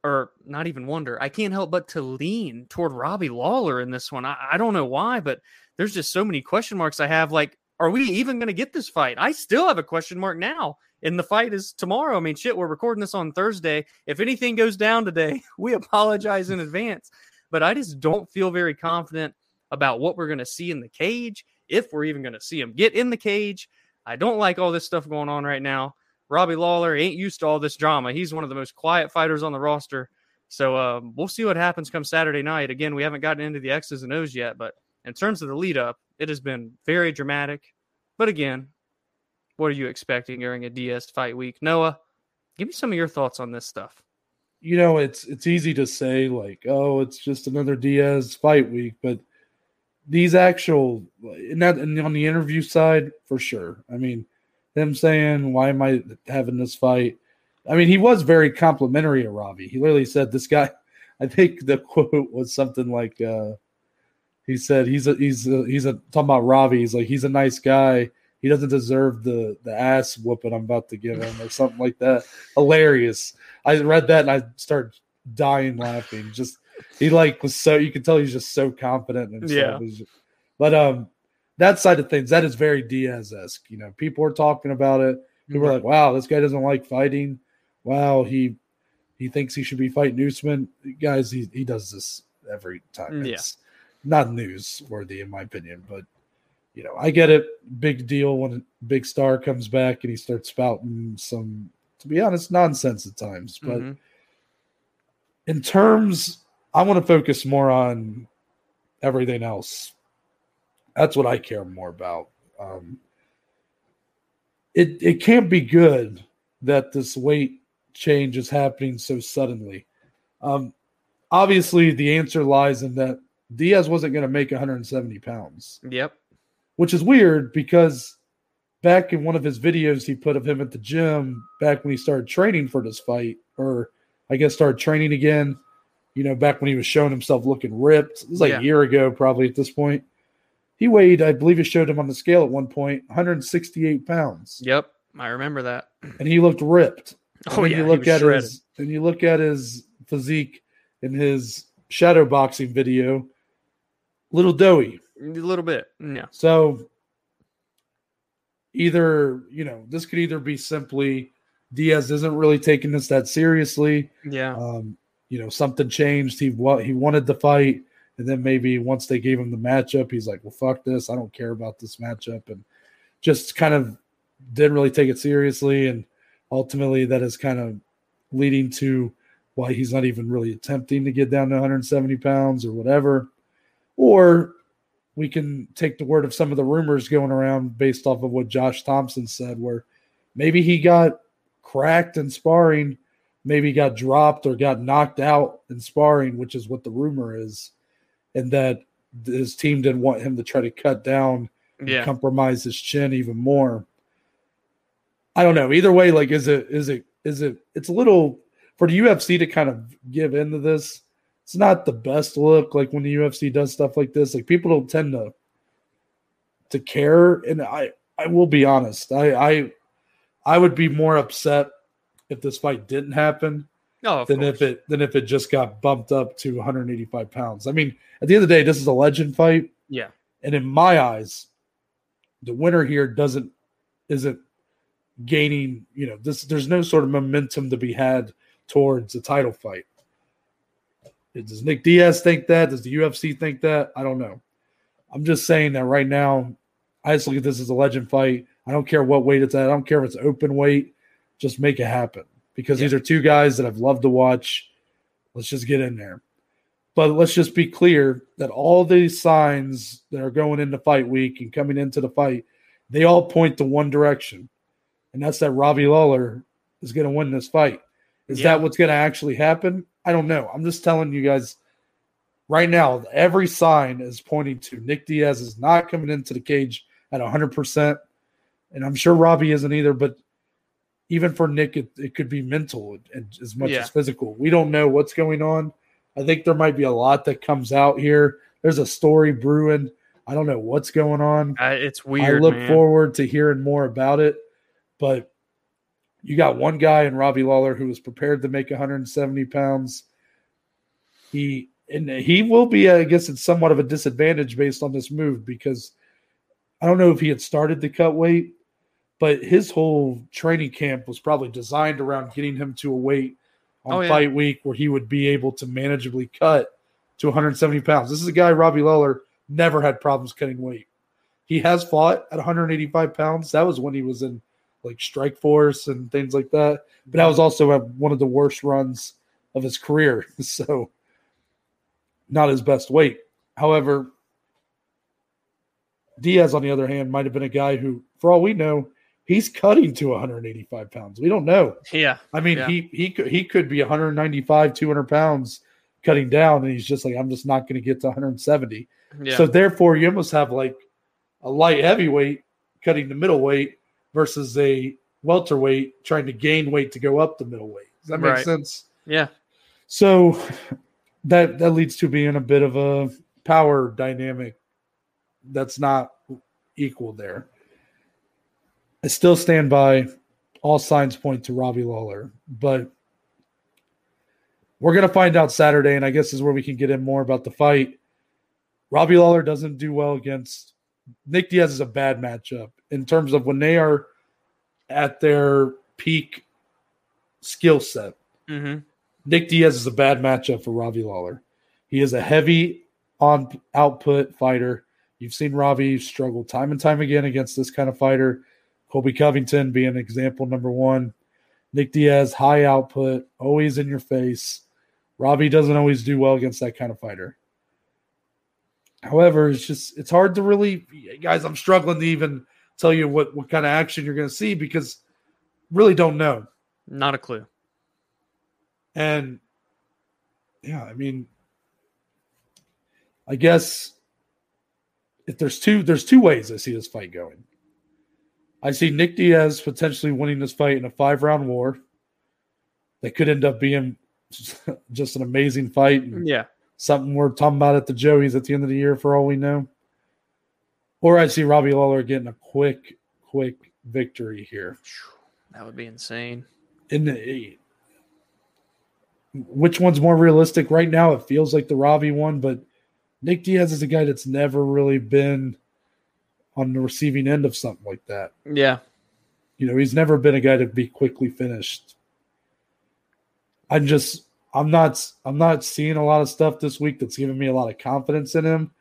or not even wonder, I can't help but to lean toward Robbie Lawler in this one. I, I don't know why, but there's just so many question marks I have. Like, are we even going to get this fight? I still have a question mark now. And the fight is tomorrow. I mean, shit, we're recording this on Thursday. If anything goes down today, *laughs* we apologize in advance. But I just don't feel very confident about what we're going to see in the cage, if we're even going to see him get in the cage. I don't like all this stuff going on right now. Robbie Lawler ain't used to all this drama. He's one of the most quiet fighters on the roster. So um, we'll see what happens come Saturday night. Again, we haven't gotten into the X's and O's yet, but in terms of the lead up, it has been very dramatic. But again, what are you expecting during a Diaz fight week? Noah, give me some of your thoughts on this stuff. You know, it's it's easy to say like, oh, it's just another Diaz fight week, but these actual and on the interview side for sure. I mean, them saying, "Why am I having this fight?" I mean, he was very complimentary of Robbie. He literally said, "This guy." *laughs* I think the quote was something like, uh, "He said he's a he's a, he's a talking about Robbie. He's like he's a nice guy. He doesn't deserve the the ass whooping I'm about to give him, or something like that." Hilarious. I read that and I started dying laughing. Just he like was so you could tell he's just so confident in himself. Yeah. But um, that side of things that is very Diaz esque. You know, people are talking about it. People are like, "Wow, this guy doesn't like fighting. Wow, he he thinks he should be fighting Usman." Guys, he he does this every time. Yeah. It's not newsworthy in my opinion, but you know, I get it. Big deal when a big star comes back and he starts spouting some, to be honest, nonsense at times. But Mhm. in terms, I want to focus more on everything else. That's what I care more about. Um, it it can't be good that this weight change is happening so suddenly. Um, obviously, the answer lies in that Diaz wasn't going to make 170 pounds, Yep. which is weird because back in one of his videos he put of him at the gym back when he started training for this fight, or I guess started training again. You know, back when he was showing himself looking ripped. It was like Yeah. a year ago, probably at this point. He weighed, I believe, it showed him on the scale at one point, 168 pounds, Yep. I remember that. and he looked ripped. *laughs* Oh then yeah. you he look was at shredded. his and you look at his physique in his shadow boxing video, little doughy. a little bit. Yeah. So either you know this could either be simply Diaz isn't really taking this that seriously. Yeah. Um, you know, something changed. He he wanted the fight, and then maybe once they gave him the matchup, he's like, "Well, fuck this. I don't care about this matchup," and just kind of didn't really take it seriously. And ultimately, that is kind of leading to why he's not even really attempting to get down to 170 pounds or whatever. Or we can take the word of some of the rumors going around based off of what Josh Thompson said, where maybe he got cracked in sparring, maybe got dropped or got knocked out in sparring, which is what the rumor is, and that his team didn't want him to try to cut down Yeah. compromise his chin even more. I don't know. Either way, like is it is it is it it's a little for the UFC to kind of give into this. It's not the best look like when the UFC does stuff like this. Like people don't tend to to care and I I will be honest. I I I would be more upset if this fight didn't happen Oh, of than course. if it than if it just got bumped up to 185 pounds. I mean, at the end of the day, this is a legend fight. Yeah. And in my eyes, the winner here doesn't isn't gaining, you know, this there's no sort of momentum to be had towards a title fight. Does Nick Diaz think that? Does the UFC think that? I don't know. I'm just saying that right now, I just look at this as a legend fight. I don't care what weight it's at. I don't care if it's open weight. Just make it happen. Because these are two guys that I've loved to watch. Let's just get in there. But let's just be clear that all these signs that are going into fight week and coming into the fight, they all point to one direction. And that's that Robbie Lawler is going to win this fight. Is Yeah. that what's going to actually happen? I don't know. I'm just telling you guys right now, every sign is pointing to Nick Diaz is not coming into the cage at 100%. And I'm sure Robbie isn't either. But even for Nick, it, it could be mental and as much Yeah. as physical. We don't know what's going on. I think there might be a lot that comes out here. There's a story brewing. I don't know what's going on. I, it's weird. I look man. forward to hearing more about it. But you got one guy in Robbie Lawler who was prepared to make 170 pounds. He and he will be, I guess, it's somewhat of a disadvantage based on this move because I don't know if he had started to cut weight, but his whole training camp was probably designed around getting him to a weight on Oh, yeah. fight week where he would be able to manageably cut to 170 pounds. This is a guy, Robbie Lawler, never had problems cutting weight. He has fought at 185 pounds. That was when he was in like Strikeforce and things like that. But that was also one of the worst runs of his career. *laughs* So not his best weight. However, Diaz, on the other hand, might have been a guy who, for all we know, he's cutting to 185 pounds. We don't know. Yeah. I mean, Yeah. he he could he could be 195, 200 pounds cutting down, and he's just like, I'm just not going to get to 170. Yeah. So therefore, you almost have like a light heavyweight cutting the middleweight versus a welterweight trying to gain weight to go up the middleweight. Does that make Right. sense? yeah. So that that leads to being a bit of a power dynamic that's not equal there. I still stand by all signs point to Robbie Lawler, but we're gonna find out Saturday, and I guess is where we can get in more about the fight. Robbie Lawler doesn't do well against Nick Diaz is a bad matchup in terms of when they are at their peak skill set. hmm Nick Diaz is a bad matchup for Robbie Lawler. He is a heavy on output fighter. You've seen Robbie struggle time and time again against this kind of fighter. Colby Covington being example number one. Nick Diaz, high output, always in your face. Robbie doesn't always do well against that kind of fighter. However, it's just it's hard to really guys, I'm struggling to even tell you what, what kind of action you're gonna see because really don't know. Not a clue. And yeah, I mean, I guess if there's two, there's two ways I see this fight going. I see Nick Diaz potentially winning this fight in a five round war. That could end up being *laughs* just an amazing fight and Yeah. something we're talking about at the Joey's at the end of the year for all we know. Or I see Robbie Lawler getting a quick, quick victory here. That would be insane. in the which one's more realistic right now it feels like the robbie one but nick diaz is a guy that's never really been on the receiving end of something like that. Yeah. You know, he's never been a guy to be quickly finished. I'm just I'm not I'm not seeing a lot of stuff this week that's giving me a lot of confidence in him.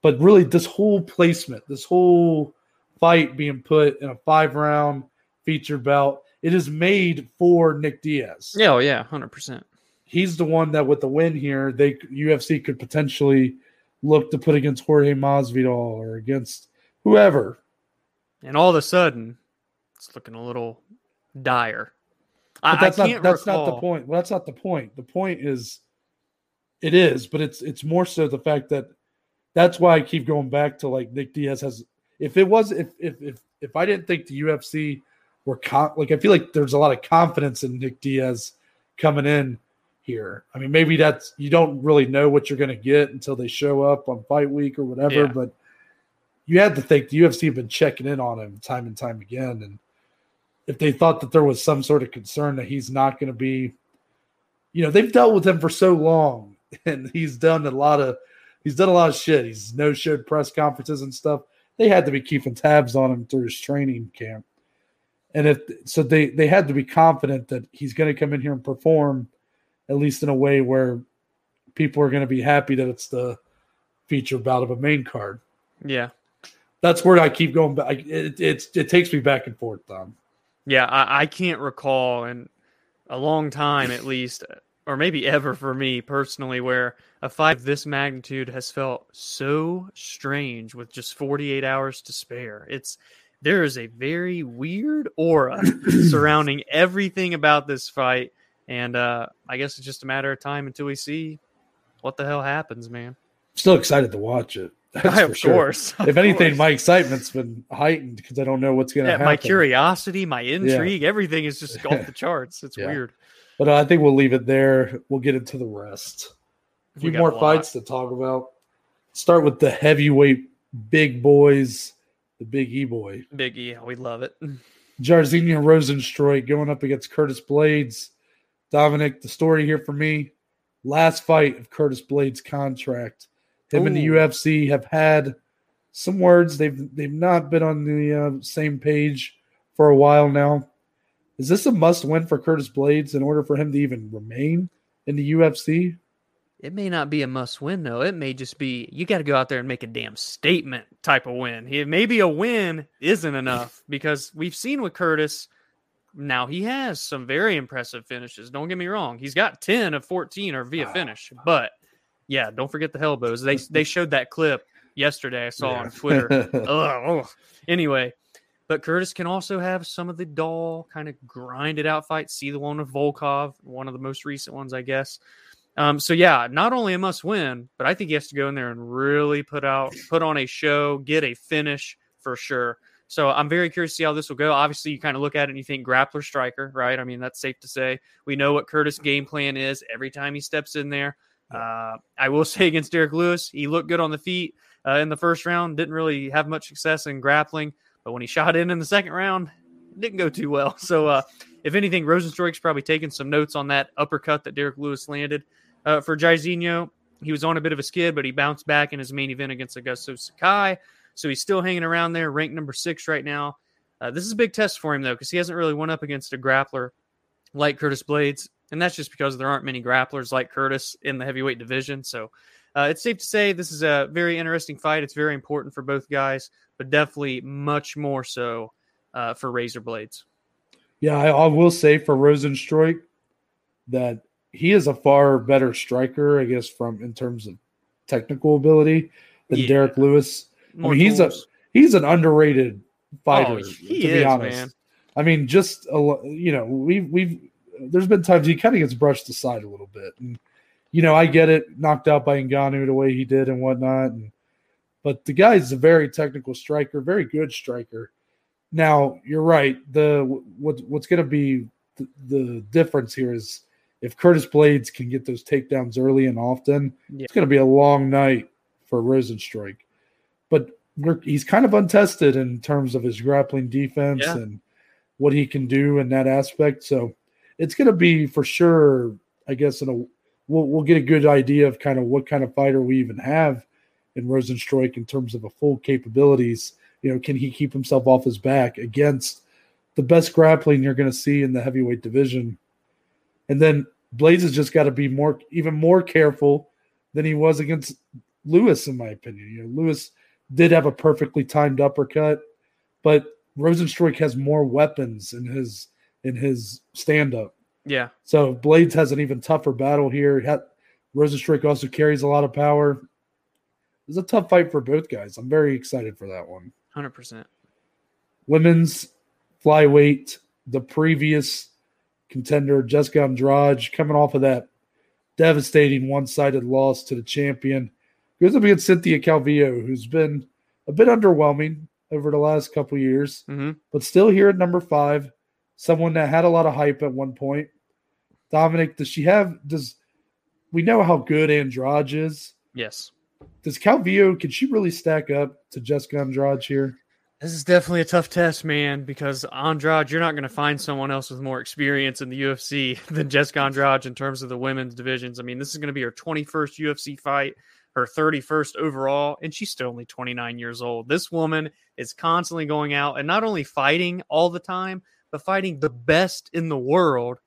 But really this whole placement, this whole fight being put in a five round feature belt, it is made for Nick Diaz. Yeah, oh yeah, hundred percent. He's the one that with the win here, they UFC could potentially look to put against Jorge Masvidal or against whoever. And all of a sudden, it's looking a little dire. But that's I not that's recall. not the point. Well, that's not the point. The point is it is, but it's it's more so the fact that that's why I keep going back to like Nick Diaz has if it was if if if if I didn't think the UFC were con- like I feel like there's a lot of confidence in Nick Diaz coming in here. I mean, maybe that's you don't really know what you're going to get until they show up on fight week or whatever, yeah. but you had to think the UFC have been checking in on him time and time again and if they thought that there was some sort of concern that he's not going to be, you know, they've dealt with him for so long, *laughs* and he's done a lot of he's done a lot of shit. He's no showed press conferences and stuff. They had to be keeping tabs on him through his training camp, and if so, they they had to be confident that he's going to come in here and perform, at least in a way where people are going to be happy that it's the feature bout of a main card. Yeah, that's where I keep going back. It, it, it takes me back and forth, Tom. Yeah, I, I can't recall in a long time at least, or maybe ever for me personally, where a fight of this magnitude has felt so strange with just 48 hours to spare. It's there is a very weird aura *coughs* surrounding everything about this fight, and uh, I guess it's just a matter of time until we see what the hell happens, man. Still excited to watch it. *laughs* That's of sure. course. *laughs* Of if anything, course. my excitement's been heightened because I don't know what's going to yeah, happen. My curiosity, my intrigue, yeah. everything is just off *laughs* the charts. It's yeah. weird. But I think we'll leave it there. We'll get into the rest. A few more fights to talk about. Start with the heavyweight big boys, the Big E boy. Big E, we love it. Jairzinho Rozenstruik going up against Curtis Blaydes. Dominic, the story here for me: last fight of Curtis Blaydes' contract him Ooh. and the UFC have had some words. They've they've not been on the uh, same page for a while now. Is this a must win for Curtis Blaydes in order for him to even remain in the UFC? It may not be a must win though. It may just be you got to go out there and make a damn statement type of win. maybe a win isn't enough *laughs* because we've seen with Curtis. Now he has some very impressive finishes. Don't get me wrong. He's got 10 of 14 or via finish, but yeah, don't forget the Hellbows. They *laughs* they showed that clip yesterday. I saw yeah. on Twitter. *laughs* Anyway, but Curtis can also have some of the dull, kind of grinded out fights. See the one with Volkov, one of the most recent ones, I guess. Um, so yeah, not only a must win, but I think he has to go in there and really put out, put on a show, get a finish for sure. So I'm very curious to see how this will go. Obviously, you kind of look at it and you think grappler striker, right? I mean, that's safe to say. We know what Curtis' game plan is every time he steps in there. Uh, I will *laughs* say against Derrick Lewis, he looked good on the feet uh, in the first round. Didn't really have much success in grappling, but when he shot in in the second round, didn't go too well. *laughs* So, uh, if anything, Rozenstruik's probably taking some notes on that uppercut that Derrick Lewis landed. Uh, for Jairzinho, he was on a bit of a skid, but he bounced back in his main event against Augusto Sakai. So he's still hanging around there, ranked number six right now. Uh, this is a big test for him, though, because he hasn't really went up against a grappler like Curtis Blaydes and that's just because there aren't many grapplers like Curtis in the heavyweight division. So uh, it's safe to say this is a very interesting fight. It's very important for both guys, but definitely much more so uh, for Razor Blaydes. Yeah, I, I, will say for Rozenstruik that he is a far better striker, I guess, from in terms of technical ability than yeah. Derrick Lewis. More I mean, tools. he's a he's an underrated fighter. Oh, he to is, be honest. man. I mean, just a, you know, we've we've there's been times he kind of gets brushed aside a little bit. And, you know, I get it, knocked out by Ngannou the way he did and whatnot. And, but the guy is a very technical striker, very good striker. Now, you're right. The what, what's going to be the, the, difference here is if Curtis Blaydes can get those takedowns early and often, yeah. it's going to be a long night for Rozenstruik. But he's kind of untested in terms of his grappling defense yeah. and what he can do in that aspect. So it's going to be for sure. I guess in a we'll we'll get a good idea of kind of what kind of fighter we even have in Rozenstruik in terms of a full capabilities You know, can he keep himself off his back against the best grappling you're going to see in the heavyweight division? And then Blaydes has just got to be more, even more careful than he was against Lewis, in my opinion. You know, Lewis did have a perfectly timed uppercut, but Rozenstruik has more weapons in his in his stand up. Yeah. So Blaydes has an even tougher battle here. Had, Rozenstruik also carries a lot of power. It's a tough fight for both guys. I'm very excited for that one. Hundred percent. Women's flyweight, the previous contender Jessica Andrade coming off of that devastating one-sided loss to the champion goes up against Cynthia Calvillo, who's been a bit underwhelming over the last couple years, mm-hmm. but still here at number five. Someone that had a lot of hype at one point. Dominic, does she have? Does we know how good Andrade is? Yes. Does Calvillo can she really stack up to Jessica Andrade here? This is definitely a tough test, man, because Andrade, you're not going to find someone else with more experience in the UFC *laughs* than Jessica Andrade in terms of the women's divisions. I mean, this is going to be her 21st UFC fight her 31st overall, and she's still only 29 years old. This woman is constantly going out and not only fighting all the time, but fighting the best in the world.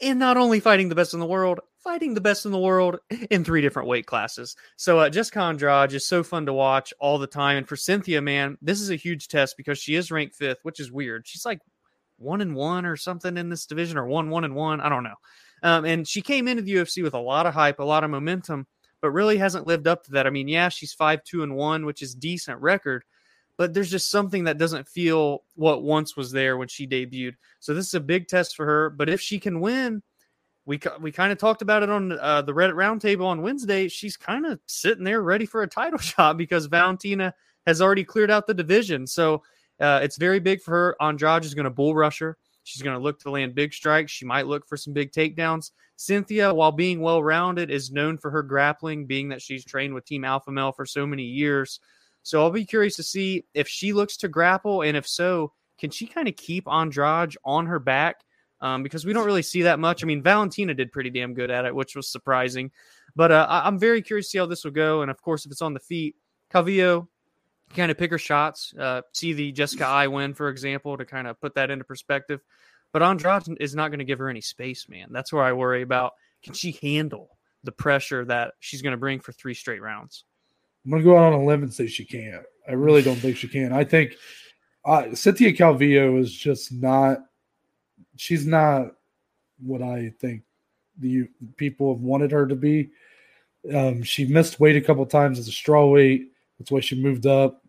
And not only fighting the best in the world, fighting the best in the world in three different weight classes. So uh, Jessica Andrade is so fun to watch all the time. And for Cynthia, man, this is a huge test because she is ranked fifth, which is weird. She's like one and one or something in this division, or one one and one. I don't know. Um, and she came into the UFC with a lot of hype, a lot of momentum but really hasn't lived up to that. I mean, yeah, she's five two and one, which is decent record, but there's just something that doesn't feel what once was there when she debuted. So this is a big test for her. But if she can win, we we kind of talked about it on uh, the Reddit roundtable on Wednesday. She's kind of sitting there ready for a title *laughs* shot because Valentina has already cleared out the division. So uh, it's very big for her. Andrade is going to bull rush her. She's going to look to land big strikes. She might look for some big takedowns. Cynthia, while being well rounded, is known for her grappling, being that she's trained with Team Alpha Male for so many years. So I'll be curious to see if she looks to grapple, and if so, can she kind of keep Andrade on her back? Um, because we don't really see that much. I mean, Valentina did pretty damn good at it, which was surprising. But uh, I- am very curious to see how this will go. And of course, if it's on the feet, Calvillo kind of pick her shots. Uh, see the Jessica Eye win, for example, to kind of put that into perspective. But Andrade is not going to give her any space, man. That's where I worry about. Can she handle the pressure that she's going to bring for three straight rounds? I'm going to go out on a limb and say she can't. I really don't think she can. I think uh, Cynthia Calvillo is just not. She's not what I think the people have wanted her to be. Um, she missed weight a couple times as a straw weight. That's why she moved up.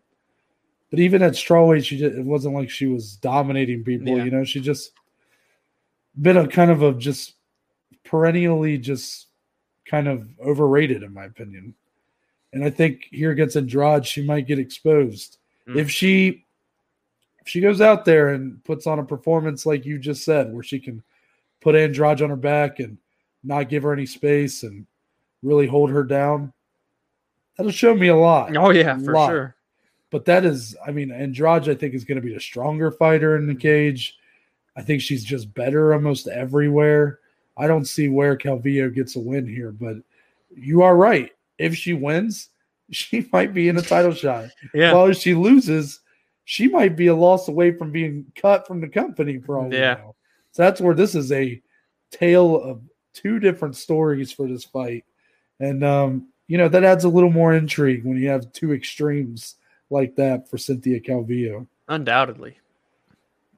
But even at strawweight, she just, it wasn't like she was dominating people. Yeah. You know, she just been a kind of a just perennially just kind of overrated in my opinion. And I think here against Andrade, she might get exposed mm. if she if she goes out there and puts on a performance like you just said, where she can put Andrade on her back and not give her any space and really hold her down. That'll show me a lot. Oh yeah, for lot. sure. But that is, I mean, Andrade, I think, is going to be a stronger fighter in the cage. I think she's just better almost everywhere. I don't see where Calvillo gets a win here, but you are right. If she wins, she *laughs* might be in a title shot. Yeah. Well, if she loses, she might be a loss away from being cut from the company for all yeah. So that's where this is a tale of two different stories for this fight. And um, you know, that adds a little more intrigue when you have two extremes like that for Cynthia Calvillo. Undoubtedly.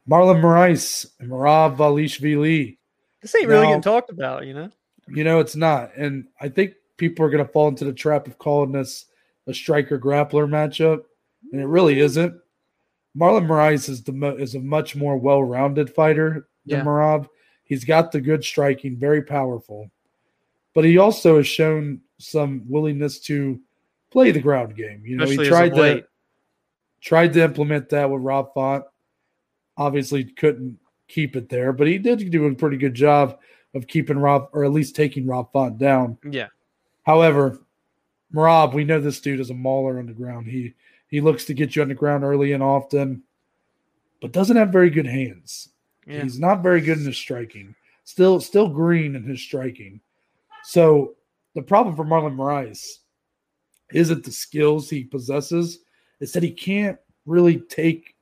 Marlon Moraes and Merab Dvalishvili. This ain't now, really getting talked about, you know? You know, it's not. And I think people are going to fall into the trap of calling this a striker grappler matchup, and it really isn't. Marlon Moraes is the mo- is a much more well rounded fighter than yeah. Merab. He's got the good striking, very powerful, but he also has shown some willingness to play the ground game. You know, Especially he tried to tried to implement that with Rob Font. Obviously, couldn't keep it there, but he did do a pretty good job of keeping Rob, or at least taking Rob Font down. Yeah. However, Merab, we know this dude is a mauler underground. He he looks to get you underground early and often, but doesn't have very good hands. Yeah. He's not very good in his striking. Still, still green in his striking. So the problem for Marlon Moraes isn't the skills he possesses; it's that he can't really take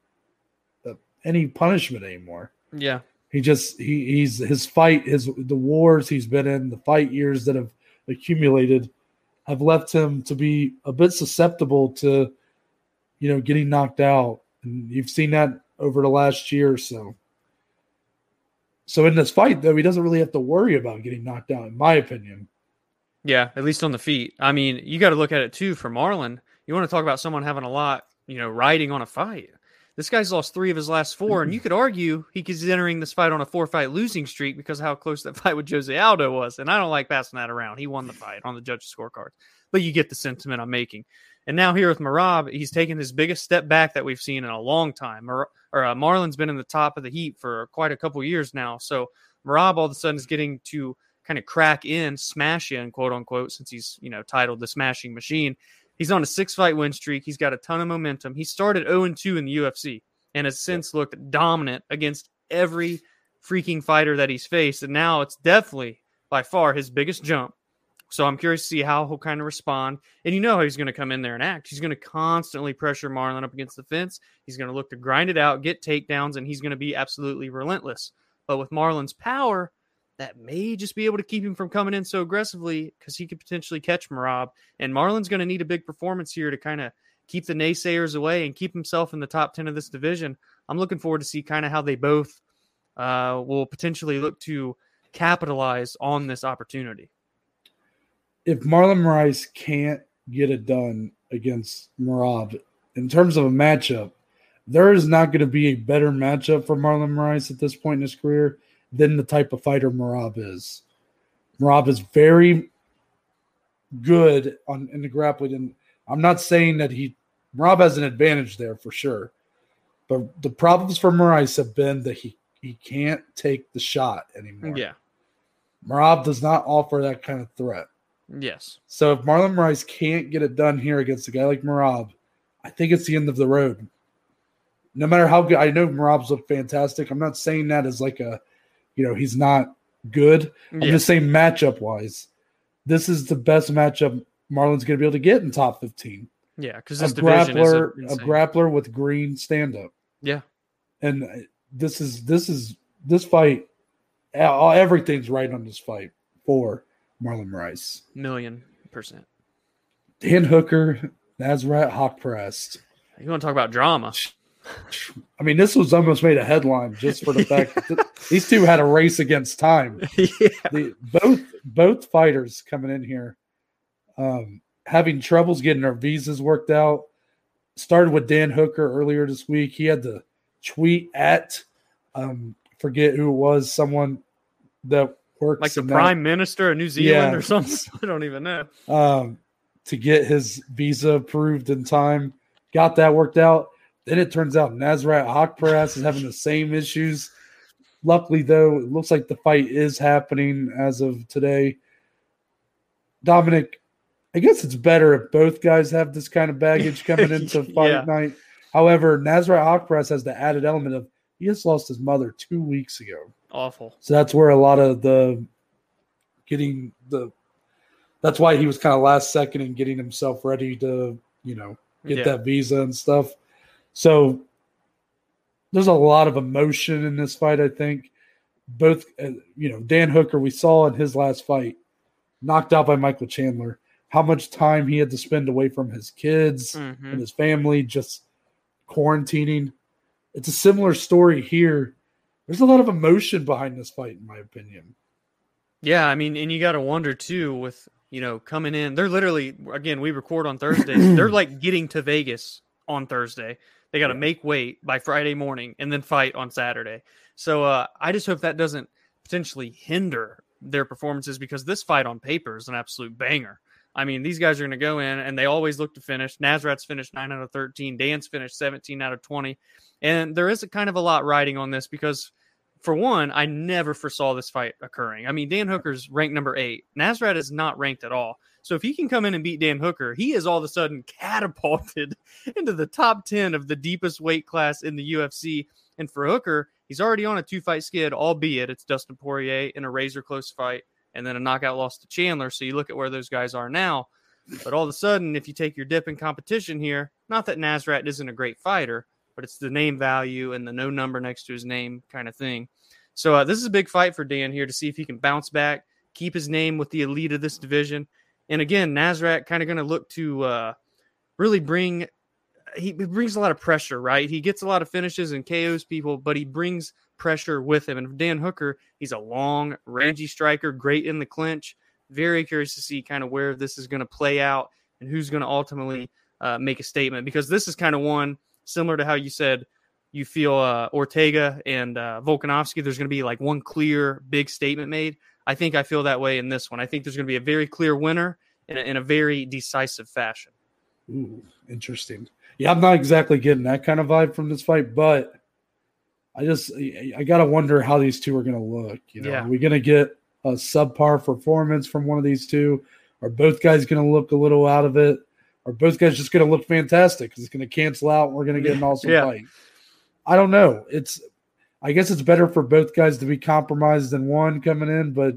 uh, any punishment anymore. Yeah. He just he he's his fight his the wars he's been in the fight years that have accumulated have left him to be a bit susceptible to you know getting knocked out and you've seen that over the last year or so. So in this fight though he doesn't really have to worry about getting knocked out in my opinion. Yeah, at least on the feet. I mean, you got to look at it too for Marlon. You want to talk about someone having a lot, you know, riding on a fight. This guy's lost three of his last four, and you could argue he is entering this fight on a four fight losing streak because of how close that *laughs* fight with Jose Aldo was. And I don't like passing that around. He won the fight on the judges' scorecards, but you get the sentiment I'm making. And now here with Merab, he's taken his biggest step back that we've seen in a long time. Mar- or uh, Marlon's been in the top of the heap for quite a couple years now. So Merab all of a sudden is getting to kind of crack in, smash in, quote unquote, since he's you know titled the Smashing Machine. He's on a six fight win streak. He's got a ton of momentum. He started 0 2 in the UFC and has since looked dominant against every freaking fighter that he's faced. And now it's definitely by far his biggest jump. So I'm curious to see how he'll kind of respond. And you know how he's going to come in there and act. He's going to constantly pressure Marlon up against the fence. He's going to look to grind it out, get takedowns, and he's going to be absolutely relentless. But with Marlon's power, that may just be able to keep him from coming in so aggressively because he could potentially catch Merab. And Marlon's going to need a big performance here to kind of keep the naysayers away and keep himself in the top 10 of this division. I'm looking forward to see kind of how they both uh, will potentially look to capitalize on this opportunity. If Marlon Moraes can't get it done against Merab in terms of a matchup, there is not going to be a better matchup for Marlon Moraes at this point in his career than the type of fighter Merab is. Merab is very good on in the grappling, and I'm not saying that he Rob has an advantage there for sure. But the problems for Moraes have been that he, he can't take the shot anymore. Yeah. Merab does not offer that kind of threat. Yes. So if Marlon Moraes can't get it done here against a guy like Merab, I think it's the end of the road. No matter how good, I know Merab's look fantastic. I'm not saying that as like a, you know, he's not good. I'm Yeah. just saying matchup wise, this is the best matchup Marlon's going to be able to get in top 15 Yeah, because a this is grappler, a grappler with green stand up. Yeah. And this is this is this fight. Everything's right on this fight for Marlon Moraes. million percent. Dan Hooker, Nasrat Haqparast. You want to talk about drama? *laughs* I mean, this was almost made a headline just for the *laughs* fact that these two had a race against time. *laughs* yeah. The, both both fighters coming in here, um, having troubles getting their visas worked out. Started with Dan Hooker earlier this week. He had to tweet at, um, forget who it was, someone that works Like the that- prime minister of New Zealand Yeah. or something. *laughs* I don't even know. um, to get his visa approved in time. Got that worked out. Then it turns out Nasrat Haqparast is having the same issues. Luckily, though, it looks like the fight is happening as of today. Dominic, I guess it's better if both guys have this kind of baggage coming into *laughs* fight Yeah. night. However, Nasrat Haqparast has the added element of he just lost his mother two weeks ago. Awful. So that's where a lot of the getting the that's why he was kind of last second in getting himself ready to, you know, get Yeah. that visa and stuff. So there's a lot of emotion in this fight, I think. Both, uh, you know, Dan Hooker, we saw in his last fight, knocked out by Michael Chandler, how much time he had to spend away from his kids Mhm. and his family, just quarantining. It's a similar story here. There's a lot of emotion behind this fight, in my opinion. Yeah, I mean, and you got to wonder too with you know coming in. They're literally again we record on Thursdays. they're *clears throat* like getting to Vegas on Thursday. They got to make weight by Friday morning and then fight on Saturday. So uh, I just hope that doesn't potentially hinder their performances because this fight on paper is an absolute banger. I mean, these guys are going to go in and they always look to finish. Nasrat's finished 9 out of 13. Dan's finished 17 out of 20. And there is a kind of a lot riding on this because, for one, I never foresaw this fight occurring. I mean, Dan Hooker's ranked number eight. Nasrat is not ranked at all. So if he can come in and beat Dan Hooker, he is all of a sudden *laughs* catapulted into the top 10 of the deepest weight class in the UFC. And for Hooker, he's already on a two fight skid, albeit it's Dustin Poirier in a razor close fight and then a knockout loss to Chandler. So you look at where those guys are now. But all of a sudden, if you take your dip in competition here, not that Nasrat isn't a great fighter, but it's the name value and the no number next to his name kind of thing. So uh, this is a big fight for Dan here to see if he can bounce back, keep his name with the elite of this division. And again, Nasrat kind of going to look to uh, really bring he brings a lot of pressure, right? He gets a lot of finishes and KOs people, but he brings pressure with him. And Dan Hooker, he's a long, rangy striker, great in the clinch. Very curious to see kind of where this is going to play out and who's going to ultimately uh, make a statement because this is kind of one similar to how you said you feel uh, Ortega and uh, Volkanovski. There's going to be like one clear big statement made. I think I feel that way in this one. I think there's going to be a very clear winner in a, in a very decisive fashion. Ooh, interesting. Yeah, I'm not exactly getting that kind of vibe from this fight, but I just I gotta wonder how these two are gonna look. You know, yeah. are we gonna get a subpar performance from one of these two? Are both guys gonna look a little out of it? Are both guys just gonna look fantastic because it's gonna cancel out and we're gonna get an awesome yeah. fight? I don't know. It's I guess it's better for both guys to be compromised than one coming in, but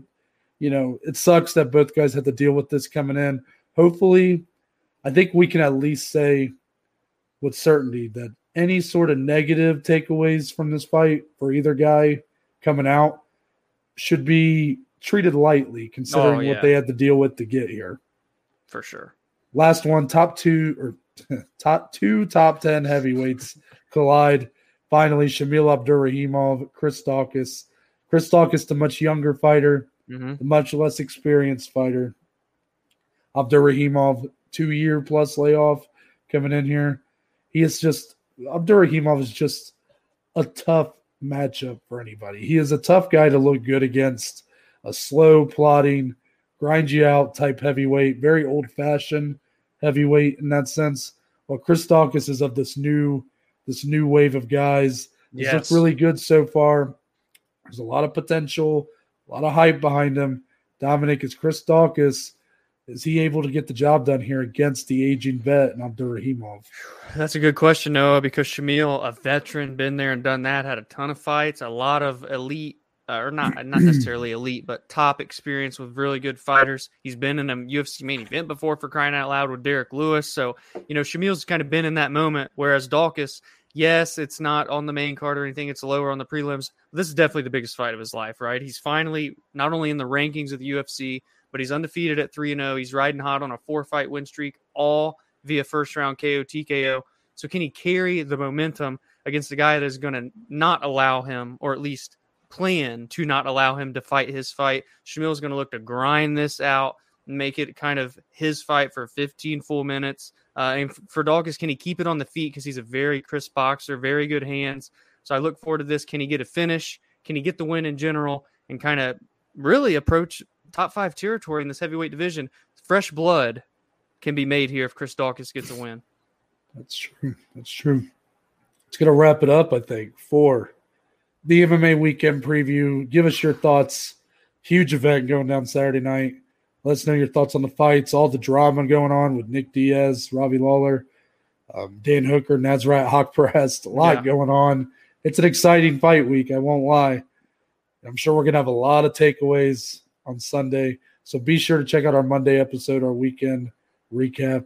you know, it sucks that both guys had to deal with this coming in. Hopefully, I think we can at least say with certainty that any sort of negative takeaways from this fight for either guy coming out should be treated lightly considering oh, yeah. what they had to deal with to get here. For sure. Last one, top two or *laughs* top two top 10 heavyweights collide. Finally, Shamil Abdurakhimov, Chris Daukaus. Chris Daukaus, the much younger fighter, mm-hmm. the much less experienced fighter. Abdurakhimov, two year plus layoff coming in here he is just Abdurakhimov is just a tough matchup for anybody. He is a tough guy to look good against. A slow, plodding, grind you out type heavyweight, very old fashioned heavyweight in that sense. Well, Chris Daukaus is of this new this new wave of guys. He's yes. looked really good so far. There's a lot of potential, a lot of hype behind him. Dominic is Chris Daukaus is he able to get the job done here against the aging vet and Abdurakhimov? That's a good question, Noah, because Shamil, a veteran, been there and done that, had a ton of fights, a lot of elite, uh, or not not necessarily elite, but top experience with really good fighters. He's been in a UFC main event before for crying out loud with Derrick Lewis. So, you know, Shamil's kind of been in that moment, whereas Daukaus, yes, it's not on the main card or anything, it's lower on the prelims. This is definitely the biggest fight of his life, right? He's finally not only in the rankings of the UFC, but he's undefeated at 3 0. He's riding hot on a four fight win streak, all via first round KO, TKO. So, can he carry the momentum against a guy that is going to not allow him, or at least plan to not allow him to fight his fight? Shamil is going to look to grind this out, make it kind of his fight for 15 full minutes. Uh, and for Daukaus, can he keep it on the feet because he's a very crisp boxer, very good hands. So I look forward to this. Can he get a finish? Can he get the win in general and kind of really approach top five territory in this heavyweight division. Fresh blood can be made here if Chris Daukaus gets a win. That's true. That's true. It's going to wrap it up, I think, for the MMA weekend preview. Give us your thoughts. Huge event going down Saturday night. Let us know your thoughts on the fights, all the drama going on with Nick Diaz, Robbie Lawler, um, Dan Hooker, Nasrat Haqparast. A lot yeah. going on. It's an exciting fight week. I won't lie. I'm sure we're going to have a lot of takeaways on Sunday. So be sure to check out our Monday episode, our weekend recap.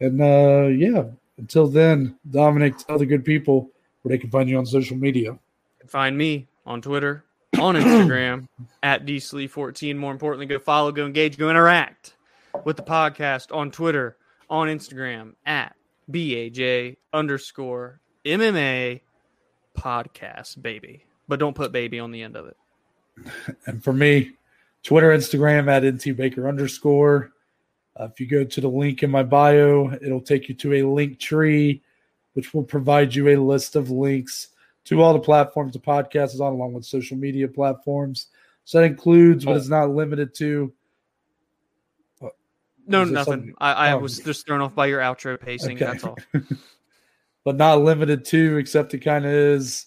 And uh, yeah, until then, Dominic, tell the good people where they can find you on social media. Find me on Twitter, on Instagram *coughs* at dslee14. More importantly, go follow, go engage, go interact with the podcast on Twitter, on Instagram at BAJ underscore MMA podcast, baby. But don't put baby on the end of it. *laughs* And for me, Twitter, Instagram at ntbaker underscore. Uh, if you go to the link in my bio, it'll take you to a link tree, which will provide you a list of links to all the platforms the podcast is on, along with social media platforms. So that includes, but oh. it's not limited to. no, nothing. I, I um, was just thrown off by your outro pacing. Okay. That's all. *laughs* but not limited to, except it kind of is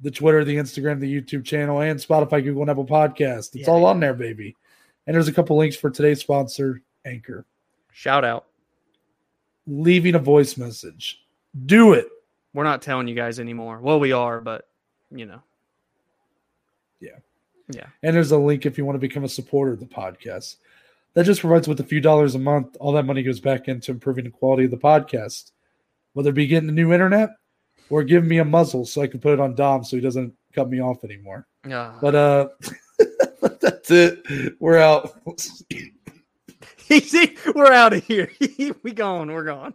the Twitter, the Instagram, the YouTube channel, and Spotify, Google, and Apple Podcast. It's yeah, all yeah. on there, baby. And there's a couple links for today's sponsor, Anchor. Shout out. Leaving a voice message. Do it. We're not telling you guys anymore. Well, we are, but you know. Yeah. Yeah. And there's a link if you want to become a supporter of the podcast. that just provides with a few dollars a month. All that money goes back into improving the quality of the podcast, whether it be getting a new internet or giving me a muzzle so I can put it on Dom so he doesn't cut me off anymore. Yeah. But uh, *laughs* that's it. We're out. *laughs* Easy. We're out of here. *laughs* we gone. We're gone.